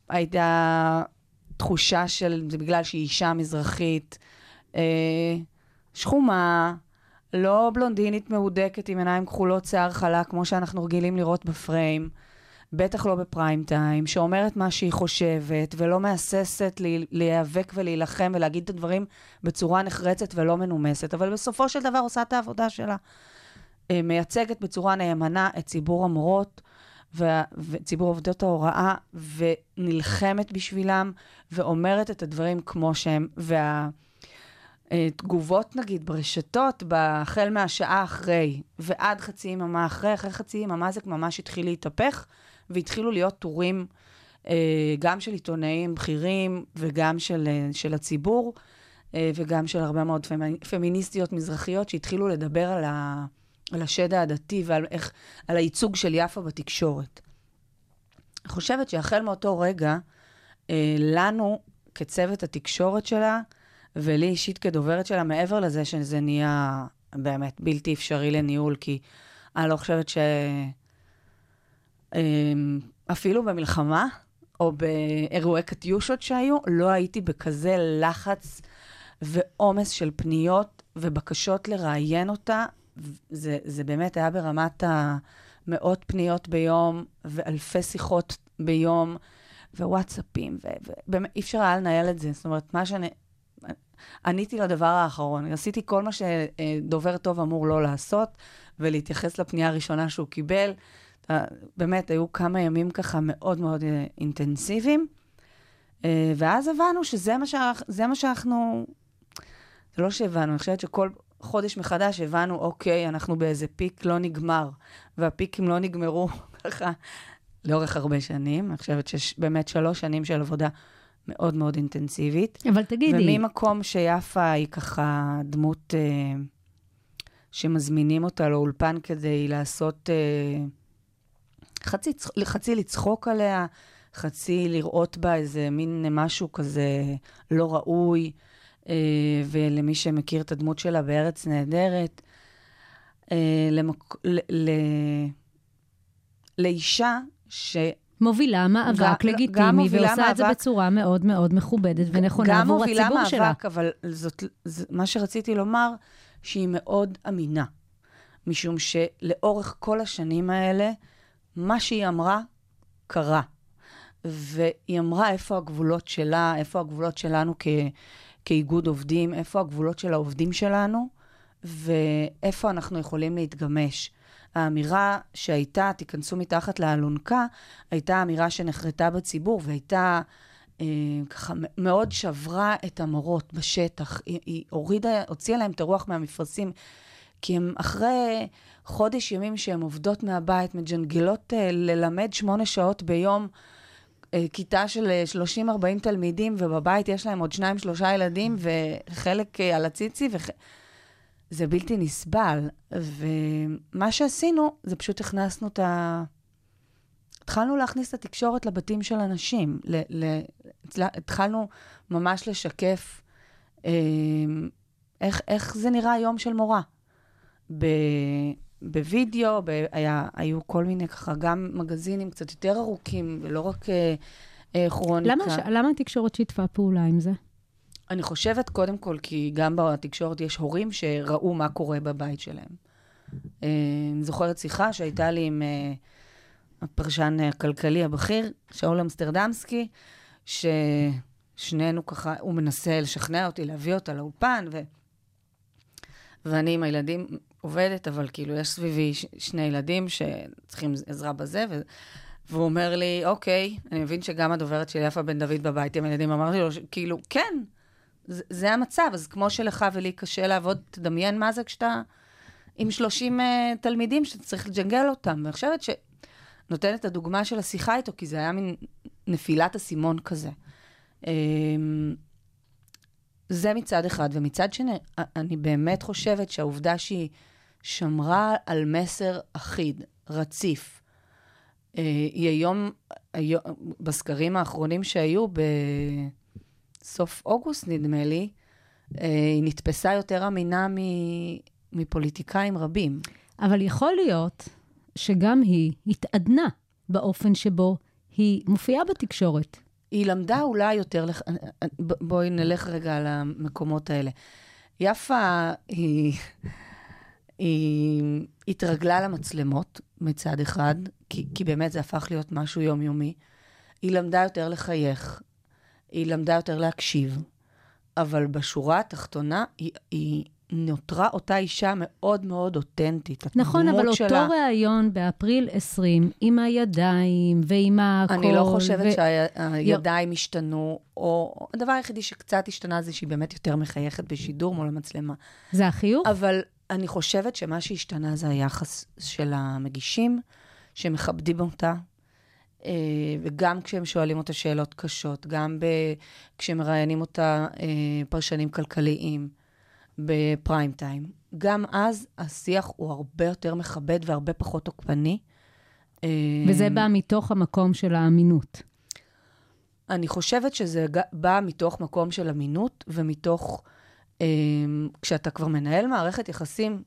והייתה תחושה של, זה בגלל שהיא אישה מזרחית, אה, שחומה, לא בלונדינית מהודקת עם עיניים כחולות, שיער חלק, כמו שאנחנו רגילים לראות בפריים, בטח לא בפריים טיים, שאומרת מה שהיא חושבת, ולא מהססת להיאבק ולהילחם ולהגיד את הדברים בצורה נחרצת ולא מנומסת, אבל בסופו של דבר עושה את העבודה שלה. אה, מייצגת בצורה נאמנה את ציבור המורות וציבור עובדות ההוראה, ונלחמת בשבילם, ואומרת את הדברים כמו שהם. וה... אה, תגובות נגיד ברשתות, החל מהשעה אחרי ועד חצי יממה אחרי, אחרי חצי יממה זה ממש התחיל להתהפך, והתחילו להיות טורים אה, גם של עיתונאים בכירים וגם של, אה, של הציבור, וגם של הרבה מאוד פמי, פמיניסטיות מזרחיות שהתחילו לדבר על, ה, על השד העדתי ועל איך, על הייצוג של יפה בתקשורת. אני חושבת שהחל מאותו רגע, לנו, כצוות התקשורת שלה, ולי אישית כדוברת שלה, מעבר לזה שזה נהיה באמת בלתי אפשרי לניהול, כי אני לא חושבת ש... אמ, אפילו במלחמה, או באירועי קטיושות שהיו, לא הייתי בכזה לחץ ועומס של פניות ובקשות לראיין אותה. זה, זה באמת היה ברמת המאות פניות ביום ואלפי שיחות ביום ווואטסאפים, ובאמת אי אפשר היה לנהל את זה. זאת אומרת, מה שאני... עניתי לדבר האחרון, עשיתי כל מה שדובר טוב אמור לא לעשות, ולהתייחס לפנייה הראשונה שהוא קיבל. באמת, היו כמה ימים ככה מאוד מאוד אה, אינטנסיביים, אה, ואז הבנו שזה מה, זה מה שאנחנו... זה לא שהבנו, אני חושבת שכל חודש מחדש הבנו, אוקיי, אנחנו באיזה פיק לא נגמר, והפיקים לא נגמרו (laughs) ככה לאורך הרבה שנים. אני חושבת שבאמת שלוש שנים של עבודה מאוד מאוד אינטנסיבית. אבל תגידי, וממקום שיפה היא ככה דמות אה, שמזמינים אותה לאולפן כדי לעשות, אה, חצי, חצי לצחוק עליה, חצי לראות בה איזה מין משהו כזה לא ראוי, אה, ולמי שמכיר את הדמות שלה בארץ נהדרת, אה, למק... ל... ל... לאישה ש... מובילה מאבק גם- גם לגיטימי, מובילה ועושה את זה מאבק- בצורה מאוד מאוד מכובדת ונכונה גם עבור מובילה הציבור מאבק, שלה. אבל זאת, זה, מה שרציתי לומר, שהיא מאוד אמינה. משום שלאורך כל השנים האלה, מה שהיא אמרה, קרה. והיא אמרה איפה הגבולות שלה, איפה הגבולות שלנו כ, כאיגוד עובדים, איפה הגבולות של העובדים שלנו, ואיפה אנחנו יכולים להתגמש. האמירה שהייתה, תיכנסו מתחת לאלונקה, הייתה אמירה שנחרטה בציבור והייתה אה, ככה מאוד שברה את המורות בשטח. היא, היא הורידה, הוציאה להם את הרוח מהמפרשים, כי הם אחרי חודש ימים שהן עובדות מהבית, מג'נגלות אה, ללמד שמונה שעות ביום, אה, כיתה של 30-40 תלמידים, ובבית יש להם עוד שניים, שלושה ילדים, וחלק אה, על הציצי, וח... זה בלתי נסבל. ומה שעשינו, זה פשוט הכנסנו את ה... התחלנו להכניס את התקשורת לבתים של אנשים. ל... ל... התחלנו ממש לשקף אה, איך, איך זה נראה יום של מורה. ב... בווידאו, ב... היה, היו כל מיני ככה, גם מגזינים קצת יותר ארוכים, ולא רק אה, אה, כרוניקה. למה, למה התקשורת שיתפה פעולה עם זה? אני חושבת, קודם כל, כי גם בתקשורת יש הורים שראו מה קורה בבית שלהם. אה, אני זוכרת שיחה שהייתה לי עם אה, הפרשן הכלכלי הבכיר, שאול אמסטרדמסקי, ששנינו ככה, הוא מנסה לשכנע אותי להביא אותה לאולפן, ו... ואני עם הילדים עובדת, אבל כאילו יש סביבי ש- שני ילדים שצריכים עזרה בזה, ו... והוא אומר לי, אוקיי, אני מבין שגם הדוברת של יפה בן דוד בבית עם הילדים, אמרתי לו, כאילו, כן, זה, זה המצב, אז כמו שלך ולי קשה לעבוד, תדמיין מה זה כשאתה עם 30 uh, תלמידים שצריך לג'נגל אותם. ואני חושבת שנותנת את הדוגמה של השיחה איתו, כי זה היה מין נפילת אסימון כזה. Um, זה מצד אחד, ומצד שני, אני באמת חושבת שהעובדה שהיא שמרה על מסר אחיד, רציף, אה, היא היום, היום, בסקרים האחרונים שהיו, בסוף אוגוסט נדמה לי, אה, היא נתפסה יותר אמינה מ- מפוליטיקאים רבים. אבל יכול להיות שגם היא התעדנה באופן שבו היא מופיעה בתקשורת. היא למדה אולי יותר, לח... ב- בואי נלך רגע על המקומות האלה. יפה היא, היא התרגלה למצלמות מצד אחד, כי, כי באמת זה הפך להיות משהו יומיומי. היא למדה יותר לחייך, היא למדה יותר להקשיב, אבל בשורה התחתונה היא, היא נותרה אותה אישה מאוד מאוד אותנטית. נכון, אבל הדמות אותו ראיון באפריל 20, עם הידיים ועם הכל. אני לא חושבת ו- שהידיים השתנו, או הדבר היחידי שקצת השתנה זה שהיא באמת יותר מחייכת בשידור מול המצלמה. זה החיוך? אבל אני חושבת שמה שהשתנה זה היחס של המגישים, שמכבדים אותה, וגם כשהם שואלים אותה שאלות קשות, גם ב- כשמראיינים אותה אה, פרשנים כלכליים בפריים טיים. גם אז השיח הוא הרבה יותר מכבד והרבה פחות תוקפני. אה, וזה בא מתוך המקום של האמינות. אני חושבת שזה בא מתוך מקום של אמינות ומתוך, אה, כשאתה כבר מנהל מערכת יחסים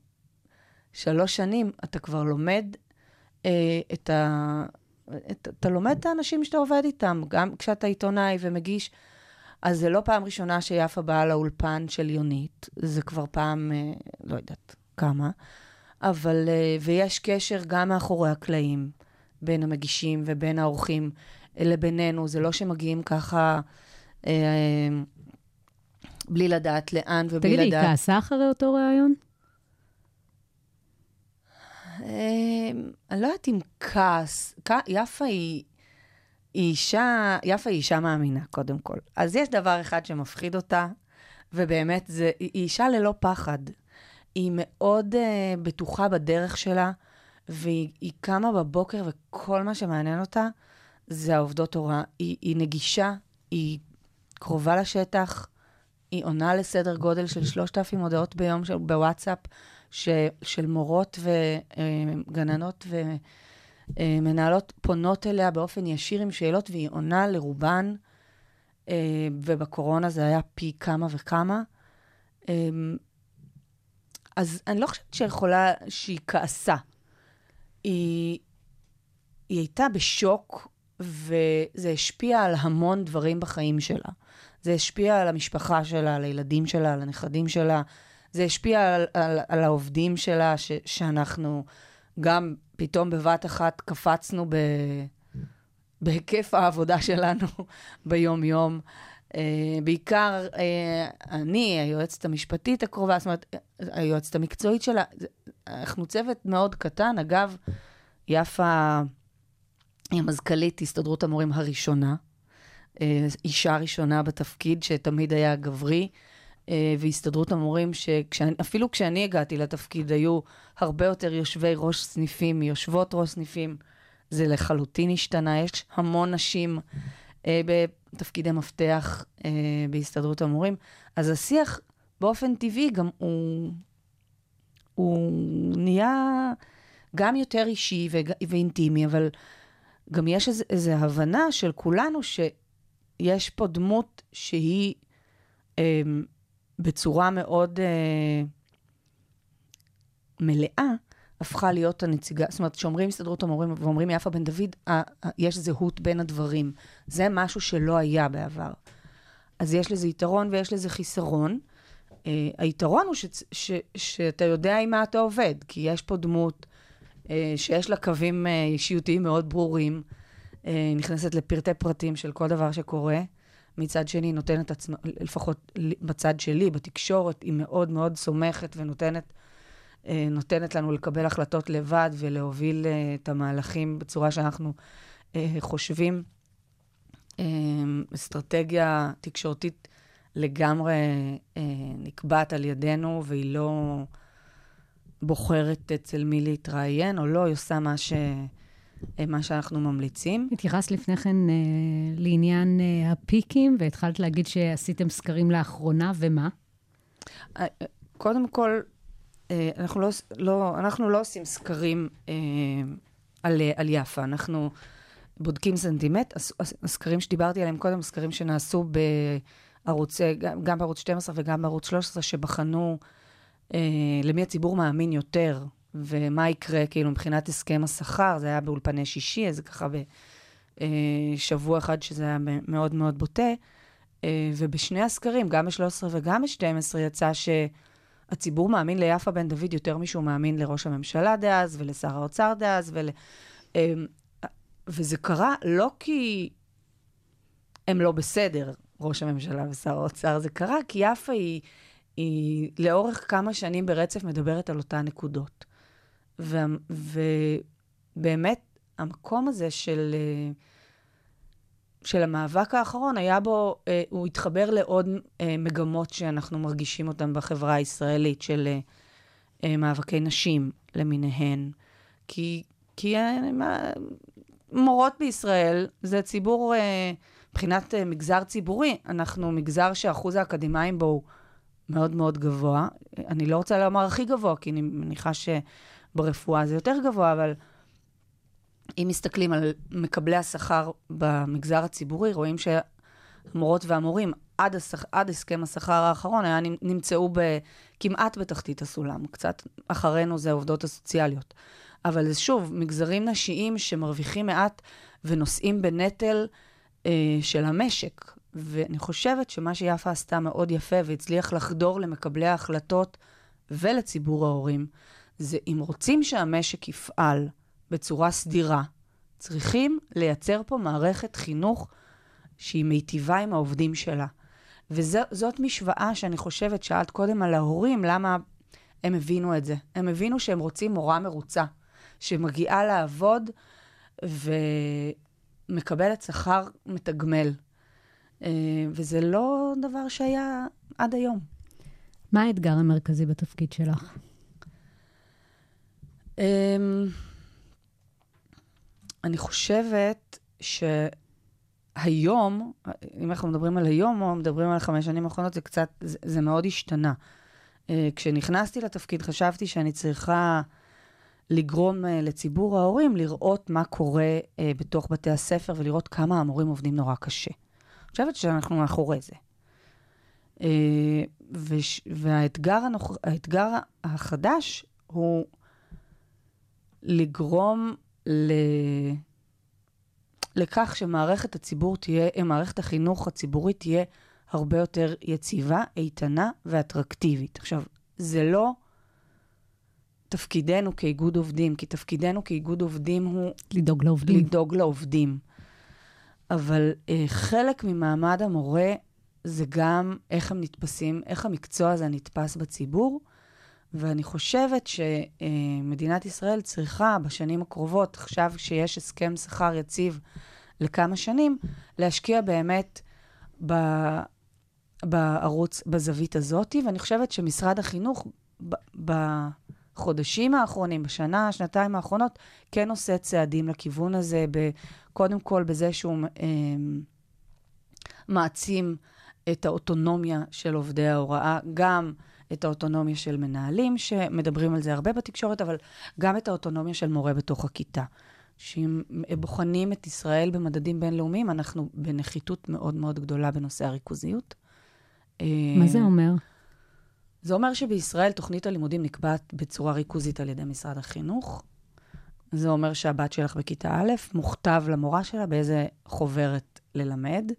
שלוש שנים, אתה כבר לומד אה, את ה... את, אתה לומד את האנשים שאתה עובד איתם, גם כשאתה עיתונאי ומגיש. אז זה לא פעם ראשונה שיפה באה לאולפן של יונית, זה כבר פעם, אה, לא יודעת כמה, אבל, אה, ויש קשר גם מאחורי הקלעים בין המגישים ובין האורחים לבינינו, זה לא שמגיעים ככה אה, בלי לדעת לאן ובלי תגידי, היא לדעת... כעסה אחרי אותו ראיון? אה, אני לא יודעת אם כעס, יפה היא, היא אישה, יפה היא אישה מאמינה, קודם כל. אז יש דבר אחד שמפחיד אותה, ובאמת, זה, היא אישה ללא פחד. היא מאוד uh, בטוחה בדרך שלה, והיא היא קמה בבוקר, וכל מה שמעניין אותה זה העובדות הוראה. היא, היא נגישה, היא קרובה לשטח, היא עונה לסדר גודל של 3,000 הודעות ביום של, בוואטסאפ, ש, של מורות וגננות ומנהלות פונות אליה באופן ישיר עם שאלות, והיא עונה לרובן, אה, ובקורונה זה היה פי כמה וכמה. אה, אז אני לא חושבת שיכולה, שהיא כעסה. היא, היא הייתה בשוק, וזה השפיע על המון דברים בחיים שלה. זה השפיע על המשפחה שלה, על הילדים שלה, על הנכדים שלה. זה השפיע על, על, על העובדים שלה, ש, שאנחנו גם פתאום בבת אחת קפצנו ב... בהיקף העבודה שלנו (laughs) ביום-יום. אה, בעיקר אה, אני, היועצת המשפטית הקרובה, זאת אומרת, היועצת המקצועית שלה, אנחנו צוות מאוד קטן. אגב, יפה היא מזכ"לית הסתדרות המורים הראשונה, אה, אישה ראשונה בתפקיד שתמיד היה גברי, והסתדרות המורים שאפילו כשאני הגעתי לתפקיד היו הרבה יותר יושבי ראש סניפים מיושבות ראש סניפים, זה לחלוטין השתנה, יש המון נשים אה, בתפקידי מפתח אה, בהסתדרות המורים, אז השיח באופן טבעי גם הוא, הוא נהיה גם יותר אישי וג- ואינטימי, אבל גם יש איזו, איזו הבנה של כולנו שיש פה דמות שהיא אה, בצורה מאוד אה, מלאה, הפכה להיות הנציגה, זאת אומרת, כשאומרים הסתדרות המורים ואומרים יפה בן דוד, אה, אה, יש זהות בין הדברים. זה משהו שלא היה בעבר. אז יש לזה יתרון ויש לזה חיסרון. Uh, היתרון הוא ש, ש, שאתה יודע עם מה אתה עובד, כי יש פה דמות uh, שיש לה קווים uh, אישיותיים מאוד ברורים, uh, נכנסת לפרטי פרטים של כל דבר שקורה. מצד שני, נותנת עצמה, לפחות בצד שלי, בתקשורת, היא מאוד מאוד סומכת ונותנת uh, נותנת לנו לקבל החלטות לבד ולהוביל uh, את המהלכים בצורה שאנחנו uh, חושבים. אה, אסטרטגיה תקשורתית לגמרי אה, נקבעת על ידינו, והיא לא בוחרת אצל מי להתראיין או לא, היא עושה מה, ש, אה, מה שאנחנו ממליצים. התייחסת לפני כן אה, לעניין אה, הפיקים, והתחלת להגיד שעשיתם סקרים לאחרונה, ומה? אה, אה, קודם כל, אה, אנחנו לא, לא, אנחנו לא עושים סקרים אה, על, על יפה, אנחנו בודקים סנטימט. הס- הס- הסקרים שדיברתי עליהם קודם, סקרים שנעשו בערוץ, אה, גם, גם בערוץ 12 וגם בערוץ 13, שבחנו אה, למי הציבור מאמין יותר, ומה יקרה, כאילו, מבחינת הסכם השכר, זה היה באולפני שישי, אז ככה בשבוע אחד שזה היה מאוד מאוד בוטה. אה, ובשני הסקרים, גם ב-13 וגם ב-12, יצא שהציבור מאמין ליפה בן דוד יותר משהוא מאמין לראש הממשלה דאז ולשר האוצר דאז, ול... אה, וזה קרה לא כי הם לא בסדר, ראש הממשלה ושר האוצר, זה קרה כי יפה היא, היא לאורך כמה שנים ברצף מדברת על אותן נקודות. וה- ובאמת, המקום הזה של... אה, של המאבק האחרון, היה בו, אה, הוא התחבר לעוד אה, מגמות שאנחנו מרגישים אותן בחברה הישראלית, של מאבקי נשים למיניהן. כי, כי מורות בישראל זה ציבור, מבחינת מגזר ציבורי, אנחנו מגזר שאחוז האקדמאים בו הוא מאוד מאוד גבוה. אני לא רוצה לומר הכי גבוה, כי אני מניחה שברפואה זה יותר גבוה, אבל... אם מסתכלים על מקבלי השכר במגזר הציבורי, רואים שהמורות והמורים, עד, השכ... עד הסכם השכר האחרון, היה, נמ- נמצאו ב... כמעט בתחתית הסולם. קצת אחרינו זה העובדות הסוציאליות. אבל שוב, מגזרים נשיים שמרוויחים מעט ונושאים בנטל אה, של המשק. ואני חושבת שמה שיפה עשתה מאוד יפה והצליח לחדור למקבלי ההחלטות ולציבור ההורים, זה אם רוצים שהמשק יפעל בצורה סדירה, צריכים לייצר פה מערכת חינוך שהיא מיטיבה עם העובדים שלה. וזאת משוואה שאני חושבת, שאלת קודם על ההורים, למה הם הבינו את זה. הם הבינו שהם רוצים מורה מרוצה, שמגיעה לעבוד ומקבלת שכר מתגמל. אה, וזה לא דבר שהיה עד היום. מה האתגר המרכזי בתפקיד שלך? אמ, אני חושבת שהיום, אם אנחנו מדברים על היום או מדברים על החמש שנים האחרונות, זה קצת, זה, זה מאוד השתנה. אה, כשנכנסתי לתפקיד חשבתי שאני צריכה לגרום אה, לציבור ההורים לראות מה קורה אה, בתוך בתי הספר ולראות כמה המורים עובדים נורא קשה. אני חושבת שאנחנו מאחורי זה. וש, והאתגר הנוכ... החדש הוא לגרום ל... לכך שמערכת הציבור תהיה, מערכת החינוך הציבורית תהיה הרבה יותר יציבה, איתנה ואטרקטיבית. עכשיו, זה לא תפקידנו כאיגוד עובדים, כי תפקידנו כאיגוד עובדים הוא לדאוג לעובדים. לדאוג לעובדים. אבל אה, חלק ממעמד המורה זה גם איך הם נתפסים, איך המקצוע הזה נתפס בציבור. ואני חושבת שמדינת ישראל צריכה בשנים הקרובות, עכשיו שיש הסכם שכר יציב לכמה שנים, להשקיע באמת ב... בערוץ, בזווית הזאת, ואני חושבת שמשרד החינוך ב... בחודשים האחרונים, בשנה, שנתיים האחרונות, כן עושה צעדים לכיוון הזה. קודם כל בזה שהוא אה, מעצים את האוטונומיה של עובדי ההוראה, גם את האוטונומיה של מנהלים, שמדברים על זה הרבה בתקשורת, אבל גם את האוטונומיה של מורה בתוך הכיתה. שאם בוחנים את ישראל במדדים בינלאומיים, אנחנו בנחיתות מאוד מאוד גדולה בנושא הריכוזיות. מה זה אומר? זה אומר שבישראל תוכנית הלימודים נקבעת בצורה ריכוזית על ידי משרד החינוך. זה אומר שהבת שלך בכיתה א', מוכתב למורה שלה באיזה חוברת ללמד,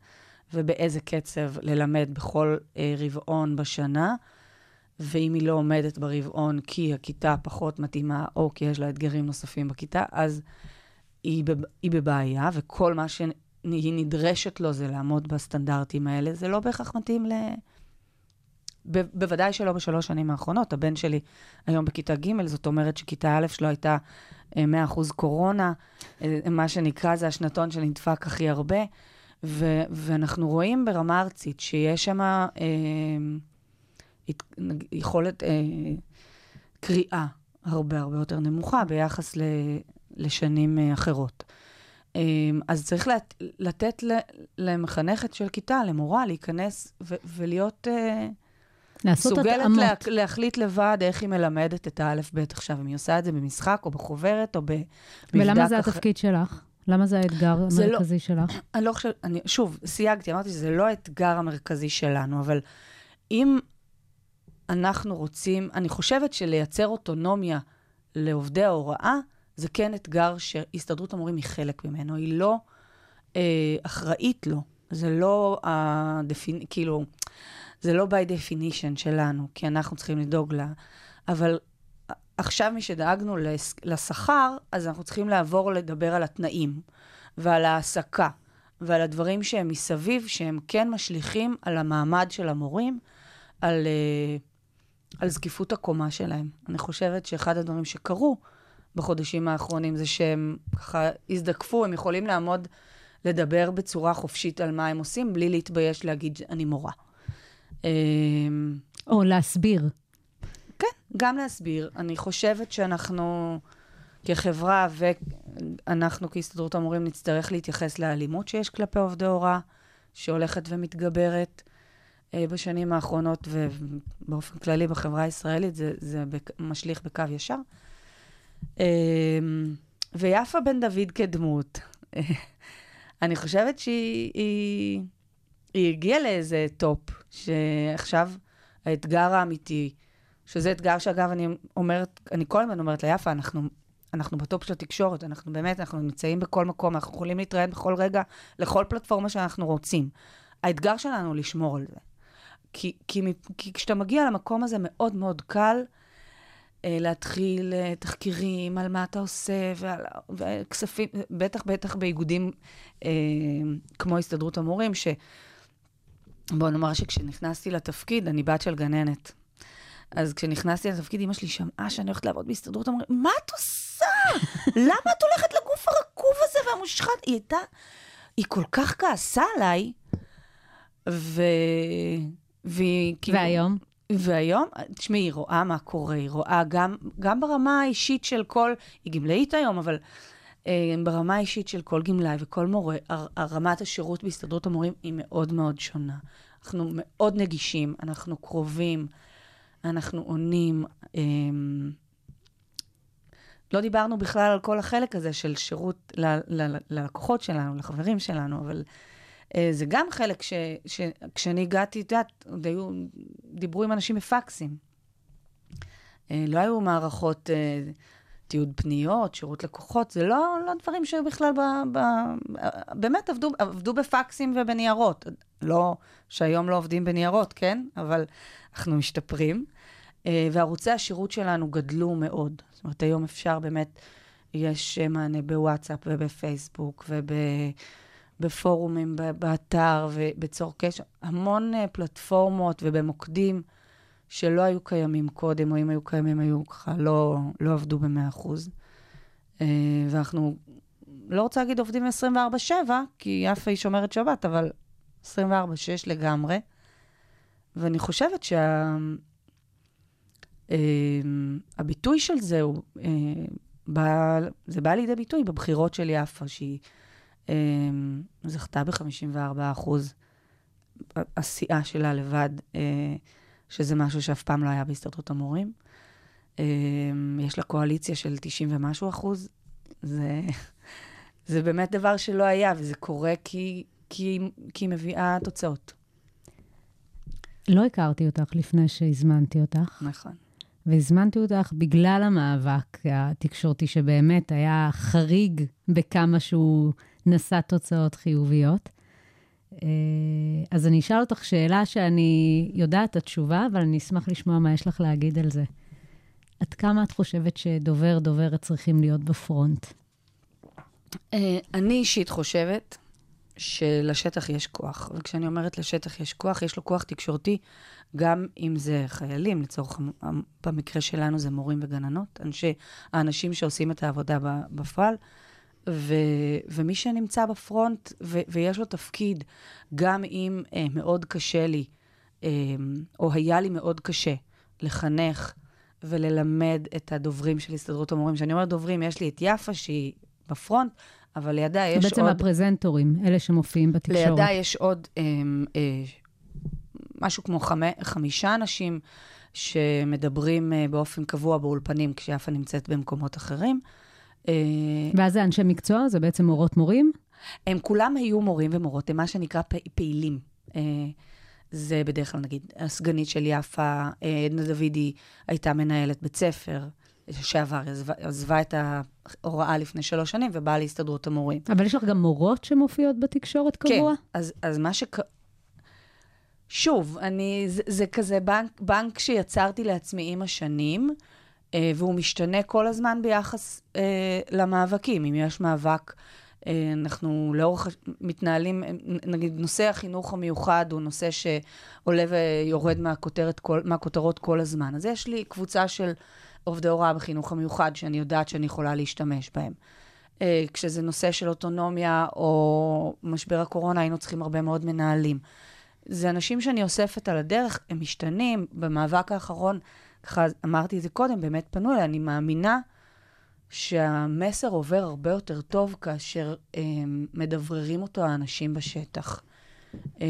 ובאיזה קצב ללמד בכל אה, רבעון בשנה. ואם היא לא עומדת ברבעון כי הכיתה פחות מתאימה, או כי יש לה אתגרים נוספים בכיתה, אז היא, בב, היא בבעיה, וכל מה שהיא נדרשת לו זה לעמוד בסטנדרטים האלה. זה לא בהכרח מתאים ל... ב, בוודאי שלא בשלוש שנים האחרונות. הבן שלי היום בכיתה ג', זאת אומרת שכיתה א' שלו הייתה 100% קורונה, אה, מה שנקרא זה השנתון שנדפק הכי הרבה, ו, ואנחנו רואים ברמה ארצית שיש שם... אה, יכולת אה, קריאה הרבה הרבה יותר נמוכה ביחס ל, לשנים אה, אחרות. אה, אז צריך לת, לתת ל, למחנכת של כיתה, למורה, להיכנס ו, ולהיות... אה, לעשות מסוגלת התאמות. לה, להחליט לבד איך היא מלמדת את האלף-בית עכשיו, אם היא עושה את זה במשחק או בחוברת או במבדק ולמה זה אחר. התפקיד שלך? למה זה האתגר זה לא- המרכזי שלך? אני לא חושבת, שוב, סייגתי, אמרתי שזה לא האתגר המרכזי שלנו, אבל אם אנחנו רוצים, אני חושבת שלייצר אוטונומיה לעובדי ההוראה, זה כן אתגר שהסתדרות המורים היא חלק ממנו, היא לא אה, אחראית לו, זה לא הדפיני, כאילו, זה לא by definition שלנו, כי אנחנו צריכים לדאוג לה, אבל עכשיו משדאגנו לשכר, אז אנחנו צריכים לעבור לדבר על התנאים ועל ההעסקה ועל הדברים שהם מסביב, שהם כן משליכים על המעמד של המורים, על, אה, על זקיפות הקומה שלהם. אני חושבת שאחד הדברים שקרו בחודשים האחרונים זה שהם ככה הזדקפו, הם יכולים לעמוד לדבר בצורה חופשית על מה הם עושים, בלי להתבייש להגיד, אני מורה. אה, או להסביר. כן, גם להסביר. אני חושבת שאנחנו כחברה ואנחנו כהסתדרות המורים נצטרך להתייחס לאלימות שיש כלפי עובדי הוראה, שהולכת ומתגברת בשנים האחרונות, ובאופן כללי בחברה הישראלית זה, זה משליך בקו ישר. אה, ויפה בן דוד כדמות, אה, (laughs) אני חושבת שהיא היא, היא הגיעה לאיזה טופ, שעכשיו האתגר האמיתי, שזה אתגר שאגב, אני אומרת, אני כל הזמן אומרת ליפה, אנחנו, אנחנו בטופ של התקשורת, אנחנו באמת, אנחנו נמצאים בכל מקום, אנחנו יכולים להתראיין בכל רגע, לכל פלטפורמה שאנחנו רוצים. האתגר שלנו הוא לשמור על זה. כי, כי, כי כשאתה מגיע למקום הזה, מאוד מאוד קל אה, להתחיל אה, תחקירים על מה אתה עושה, ועל וכספים, בטח בטח באיגודים אה, כמו הסתדרות המורים, ש... בוא נאמר שכשנכנסתי לתפקיד, אני בת של גננת. אז כשנכנסתי לתפקיד, אמא שלי שמעה שאני הולכת לעבוד בהסתדרות, אמרה, מה את עושה? למה את הולכת לגוף הרקוב הזה והמושחת? היא הייתה, היא כל כך כעסה עליי, ו... והיא. והיום? והיום, תשמעי, היא רואה מה קורה, היא רואה גם, גם ברמה האישית של כל, היא גמלאית היום, אבל אה, ברמה האישית של כל גמלאי וכל מורה, הר- רמת השירות בהסתדרות המורים היא מאוד מאוד שונה. אנחנו מאוד נגישים, אנחנו קרובים, אנחנו עונים. אה, לא דיברנו בכלל על כל החלק הזה של שירות ל- ל- ללקוחות שלנו, לחברים שלנו, אבל אה, זה גם חלק ש- שכשאני הגעתי, את יודעת, עוד היו, דיברו עם אנשים בפקסים. אה, לא היו מערכות אה, תיעוד פניות, שירות לקוחות, זה לא, לא דברים שהיו בכלל, ב, ב, באמת עבדו, עבדו בפקסים ובניירות. לא שהיום לא עובדים בניירות, כן? אבל אנחנו משתפרים. אה, וערוצי השירות שלנו גדלו מאוד. זאת אומרת, היום אפשר באמת, יש אה, מענה בוואטסאפ ובפייסבוק וב... בפורומים, באתר ובצור קשר, המון אה, פלטפורמות ובמוקדים שלא היו קיימים קודם, או אם היו קיימים, היו ככה, לא, לא עבדו ב-100%. אה, ואנחנו, לא רוצה להגיד עובדים 24-7, כי יפה היא שומרת שבת, אבל 24-6 לגמרי. ואני חושבת שה... אה, של זה הוא, בא, זה בא לידי ביטוי בבחירות של יפה, שהיא זכתה ב-54 אחוז, הסיעה שלה לבד, אה, שזה משהו שאף פעם לא היה בהסתדרות המורים. אה, יש לה קואליציה של 90 ומשהו אחוז, זה, זה באמת דבר שלא היה, וזה קורה כי, כי, כי היא מביאה תוצאות. לא הכרתי אותך לפני שהזמנתי אותך, נכון. והזמנתי אותך בגלל המאבק התקשורתי, שבאמת היה חריג בכמה שהוא נשא תוצאות חיוביות. אה, אז אני אשאל אותך שאלה שאני יודעת את התשובה, אבל אני אשמח לשמוע מה יש לך להגיד על זה. עד כמה את חושבת שדובר, דוברת צריכים להיות בפרונט? אה, אני אישית חושבת שלשטח יש כוח, וכשאני אומרת לשטח יש כוח, יש לו כוח תקשורתי, גם אם זה חיילים, לצורך, במקרה שלנו זה מורים וגננות, אנשי, האנשים שעושים את העבודה בפועל, ו, ומי שנמצא בפרונט ו, ויש לו תפקיד, גם אם אה, מאוד קשה לי, אה, או היה לי מאוד קשה לחנך וללמד את הדוברים של הסתדרות המורים. כשאני אומרת דוברים, יש לי את יפה שהיא בפרונט, אבל לידה יש בעצם עוד... הפרזנטורים, אלה שמופיעים בתקשורת. לידה יש עוד אה, אה, משהו כמו חמי, חמישה אנשים שמדברים אה, באופן קבוע באולפנים, כשיפה נמצאת במקומות אחרים. אה, ואז זה אנשי מקצוע? זה בעצם מורות מורים? הם כולם היו מורים ומורות, הם מה שנקרא פעילים. אה, זה בדרך כלל, נגיד, הסגנית של יפה, אה, עדנה דוידי, הייתה מנהלת בית ספר שעבר, עזבה, עזבה את ההוראה לפני שלוש שנים ובאה להסתדרות המורים. אבל יש לך גם מורות שמופיעות בתקשורת קבוע? כן, אז, אז מה ש... שוב, אני, זה, זה כזה בנק, בנק שיצרתי לעצמי עם השנים, והוא משתנה כל הזמן ביחס אה, למאבקים. אם יש מאבק, אה, אנחנו לאורך, מתנהלים, אה, נגיד, נושא החינוך המיוחד הוא נושא שעולה ויורד מהכותרת, כל, מהכותרות כל הזמן. אז יש לי קבוצה של עובדי הוראה בחינוך המיוחד, שאני יודעת שאני יכולה להשתמש בהם. אה, כשזה נושא של אוטונומיה או משבר הקורונה, היינו צריכים הרבה מאוד מנהלים. זה אנשים שאני אוספת על הדרך, הם משתנים. במאבק האחרון, ככה אמרתי את זה קודם, באמת פנו אליי, אני מאמינה שהמסר עובר הרבה יותר טוב כאשר אה, מדבררים אותו האנשים בשטח. אה,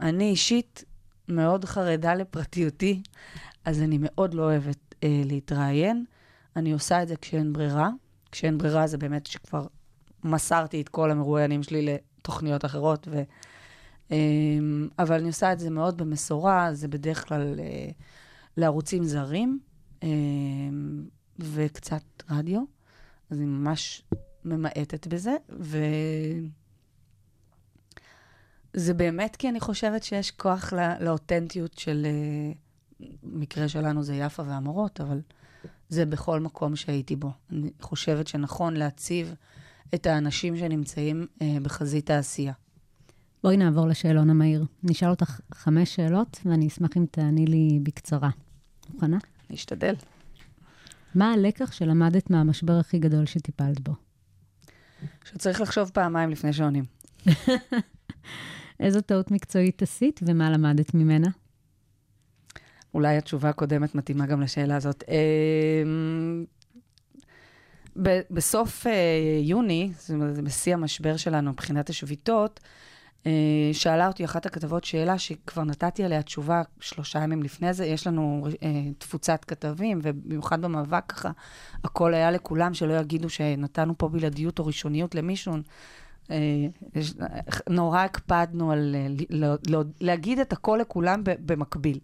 אני אישית מאוד חרדה לפרטיותי, אז אני מאוד לא אוהבת אה, להתראיין. אני עושה את זה כשאין ברירה. כשאין ברירה זה באמת שכבר מסרתי את כל המרואיינים שלי לתוכניות אחרות, ו... אמ, אבל אני עושה את זה מאוד במשורה, זה בדרך כלל אה, לערוצים זרים אמ, וקצת רדיו, אז אני ממש ממעטת בזה, וזה באמת כי אני חושבת שיש כוח לא, לאותנטיות של, אה, מקרה שלנו זה יפה והמורות, אבל זה בכל מקום שהייתי בו. אני חושבת שנכון להציב את האנשים שנמצאים אה, בחזית העשייה. בואי נעבור לשאלון המהיר. נשאל אותך חמש שאלות, ואני אשמח אם תעני לי בקצרה. מוכנה? נשתדל. מה הלקח שלמדת מהמשבר הכי גדול שטיפלת בו? שצריך לחשוב פעמיים לפני שעונים. (laughs) איזו טעות מקצועית עשית ומה למדת ממנה? אולי התשובה הקודמת מתאימה גם לשאלה הזאת. ב- בסוף אה, יוני, זאת אומרת, זה בשיא המשבר שלנו מבחינת השביתות, אה, שאלה אותי אחת הכתבות שאלה שכבר נתתי עליה תשובה שלושה ימים לפני זה. יש לנו אה, תפוצת כתבים, ובמיוחד במאבק ככה, הכל היה לכולם, שלא יגידו שנתנו פה בלעדיות או ראשוניות למישהו. אה, נורא הקפדנו על אה, לא- לא- להגיד את הכל לכולם במקביל.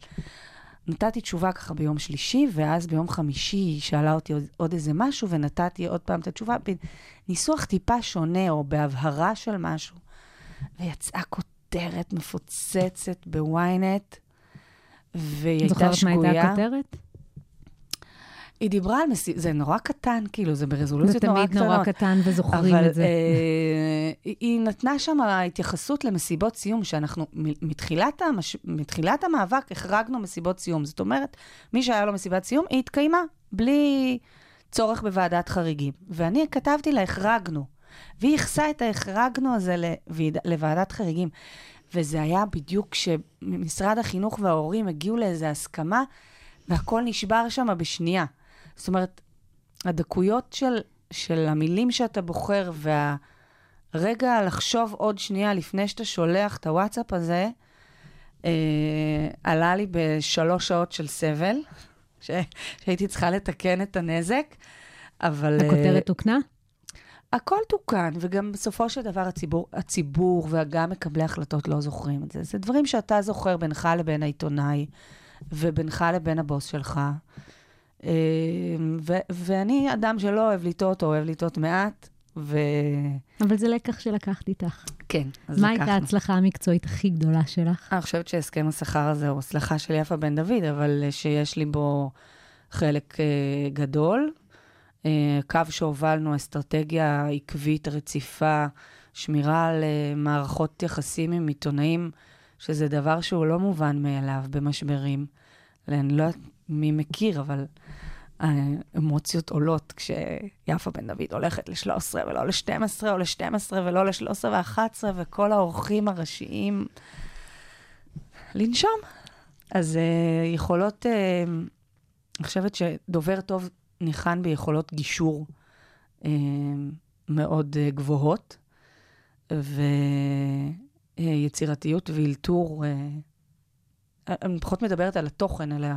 נתתי תשובה ככה ביום שלישי, ואז ביום חמישי היא שאלה אותי עוד, עוד איזה משהו, ונתתי עוד פעם את התשובה בניסוח טיפה שונה, או בהבהרה של משהו. ויצאה כותרת מפוצצת בוויינט, והיא הייתה זוכרת מה שגויה. הייתה הכותרת? היא דיברה על מסיבות, זה נורא קטן, כאילו, זה זה ברזולוציות נורא תמיד קטנות. נורא קטן וזוכרים אבל את זה. אה, היא- נתנה שם התייחסות למסיבות סיום, שאנחנו מתחילת, המש... מתחילת המאבק החרגנו מסיבות סיום. זאת אומרת, מי שהיה לו מסיבת סיום, היא התקיימה בלי צורך בוועדת חריגים. ואני כתבתי לה, החרגנו. והיא ייחסה את ההחרגנו הזה לוועד... לוועדת חריגים. וזה היה בדיוק כשמשרד החינוך וההורים הגיעו לאיזו הסכמה, והכל נשבר שם בשנייה. זאת אומרת, הדקויות של, של המילים שאתה בוחר והרגע לחשוב עוד שנייה לפני שאתה שולח את הוואטסאפ הזה, אה, עלה לי בשלוש שעות של סבל, ש, שהייתי צריכה לתקן את הנזק, אבל... אה, הכותרת תוקנה? הכל תוקן, וגם בסופו של דבר הציבור, הציבור וגם מקבלי החלטות לא זוכרים את זה. זה דברים שאתה זוכר בינך לבין העיתונאי, ובינך לבין הבוס שלך. אה, ו- ואני אדם שלא אוהב לטעות, או אוהב לטעות מעט, וכן, אבל זה לקח שלקחת איתך. אז מה הייתה לקחנו. ההצלחה המקצועית הכי גדולה שלך? אני חושבת שהסכם השכר הזה הוא הצלחה של יפה בן דוד, אבל אה, שיש לי בו חלק אה, גדול. אה, קו שהובלנו, אסטרטגיה עקבית, רציפה, שמירה על אה, מערכות יחסים עם עיתונאים, שזה דבר שהוא לא מובן מאליו במשברים. אני לא יודעת מי מכיר, אבל האמוציות עולות כשיפה בן דוד הולכת ל-13 ולא ל-12, או ל-12 ולא ל-13 ו-11, וכל האורחים הראשיים לנשום. אז uh, יכולות, אני חושבת שדובר טוב ניחן ביכולות גישור uh, מאוד uh, גבוהות, ויצירתיות ואילתור. Uh, אני פחות מדברת על התוכן, אלא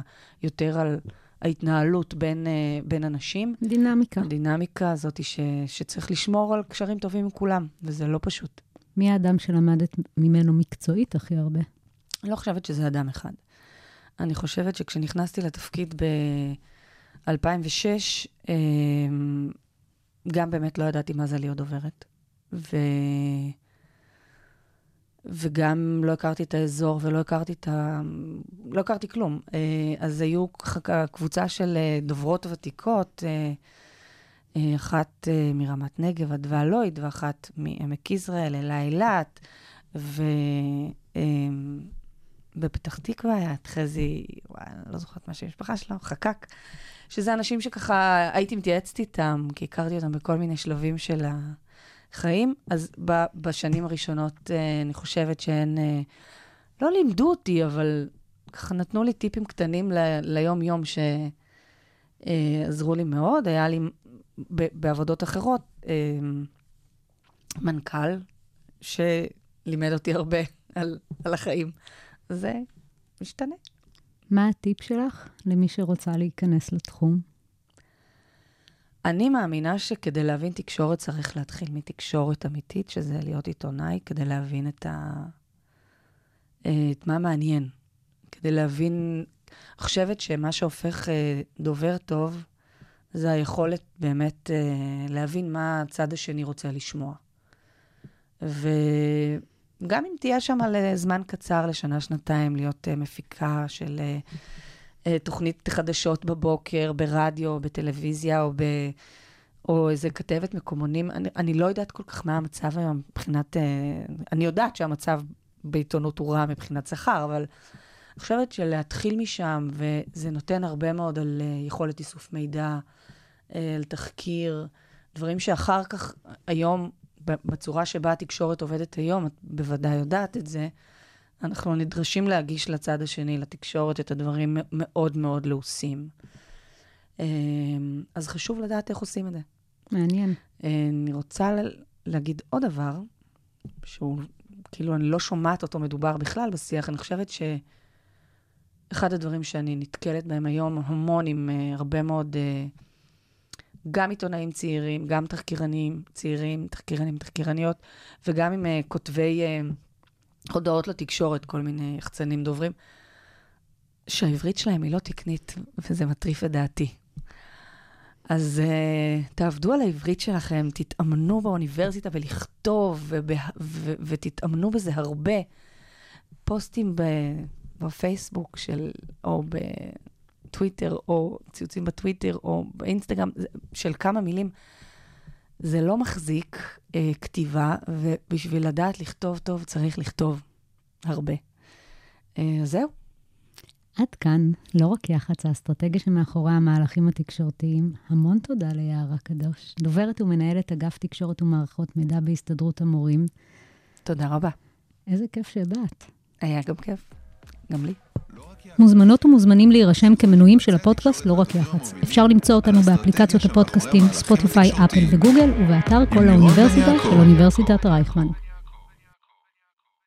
יותר על ההתנהלות בין, uh, בין אנשים. דינמיקה. הדינמיקה הזאת ש, שצריך לשמור על קשרים טובים עם כולם, וזה לא פשוט. מי האדם שלמדת ממנו מקצועית הכי הרבה? אני לא חושבת שזה אדם אחד. אני חושבת שכשנכנסתי לתפקיד ב-2006, גם באמת לא ידעתי מה זה להיות דוברת. ו... וגם לא הכרתי את האזור ולא הכרתי את ה... לא הכרתי כלום. אה, אז היו קבוצה של אה, דוברות ותיקות, אה, אחת מרמת נגב, אדווה לויד, ואחת מעמק יזרעאל, אלה אילת, ו... אה, בפתח תקווה היה את חזי, וואי, אני לא זוכרת מה שם המשפחה שלו, חקק, שזה אנשים שככה הייתי מתייעצת איתם, כי הכרתי אותם בכל מיני שלבים של החיים. אז ב, בשנים הראשונות אה, אני חושבת שהן אה, לא לימדו אותי, אבל ככה נתנו לי טיפים קטנים ל, ליום-יום שעזרו לי מאוד. היה לי ב, בעבודות אחרות אה, מנכ"ל שלימד אותי הרבה על, על החיים. זה משתנה. מה הטיפ שלך למי שרוצה להיכנס לתחום? אני מאמינה שכדי להבין תקשורת צריך להתחיל מתקשורת אמיתית, שזה להיות עיתונאי, כדי להבין את, ה... אה, את מה מעניין. כדי להבין, אני חושבת שמה שהופך אה, דובר טוב, זה היכולת באמת אה, להבין מה הצד השני רוצה לשמוע. וגם אם תהיה שם לזמן קצר, לשנה, שנתיים, להיות אה, מפיקה של אה, אה, תוכנית חדשות בבוקר, ברדיו, בטלוויזיה, או, ב, או איזה כתבת מקומונים, אני, אני לא יודעת כל כך מה המצב היום מבחינת... אה, אני יודעת שהמצב בעיתונות הוא רע מבחינת שכר, אבל אני חושבת שלהתחיל משם, וזה נותן הרבה מאוד על אה, יכולת איסוף מידע, אה, על תחקיר, דברים שאחר כך, היום, בצורה שבה התקשורת עובדת היום, את בוודאי יודעת את זה, אנחנו נדרשים להגיש לצד השני, לתקשורת, את הדברים מאוד מאוד לעוסים. אה, אז חשוב לדעת איך עושים את זה. מעניין. אה, אני רוצה להגיד עוד דבר, שהוא, כאילו, אני לא שומעת אותו מדובר בכלל בשיח. אני חושבת שאחד הדברים שאני נתקלת בהם היום המון עם uh, הרבה מאוד, uh, גם עיתונאים צעירים, גם תחקירנים צעירים, תחקירנים, תחקירניות, וגם עם uh, כותבי uh, הודעות לתקשורת, כל מיני יחצנים דוברים, שהעברית שלהם היא לא תקנית, וזה מטריף את דעתי. אז uh, תעבדו על העברית שלכם, תתאמנו באוניברסיטה ולכתוב, ותתאמנו בזה הרבה. פוסטים ב, בפייסבוק של, או בטוויטר, או ציוצים בטוויטר, או באינסטגרם, של כמה מילים. זה לא מחזיק אה, כתיבה, ובשביל לדעת לכתוב טוב צריך לכתוב הרבה. אה, זהו. עד כאן, לא רק יח"צ, האסטרטגיה שמאחורי המהלכים התקשורתיים. המון תודה ליערה קדוש, דוברת ומנהלת אגף תקשורת ומערכות מידע בהסתדרות המורים. תודה רבה. איזה כיף שבאת. היה גם כיף. גם לי. מוזמנות ומוזמנים להירשם כמנויים של הפודקאסט לא רק יח"צ. אפשר למצוא אותנו באפליקציות הפודקאסטים ספוטיפיי, אפל וגוגל, ובאתר כל האוניברסיטה של אוניברסיטת רייכמן.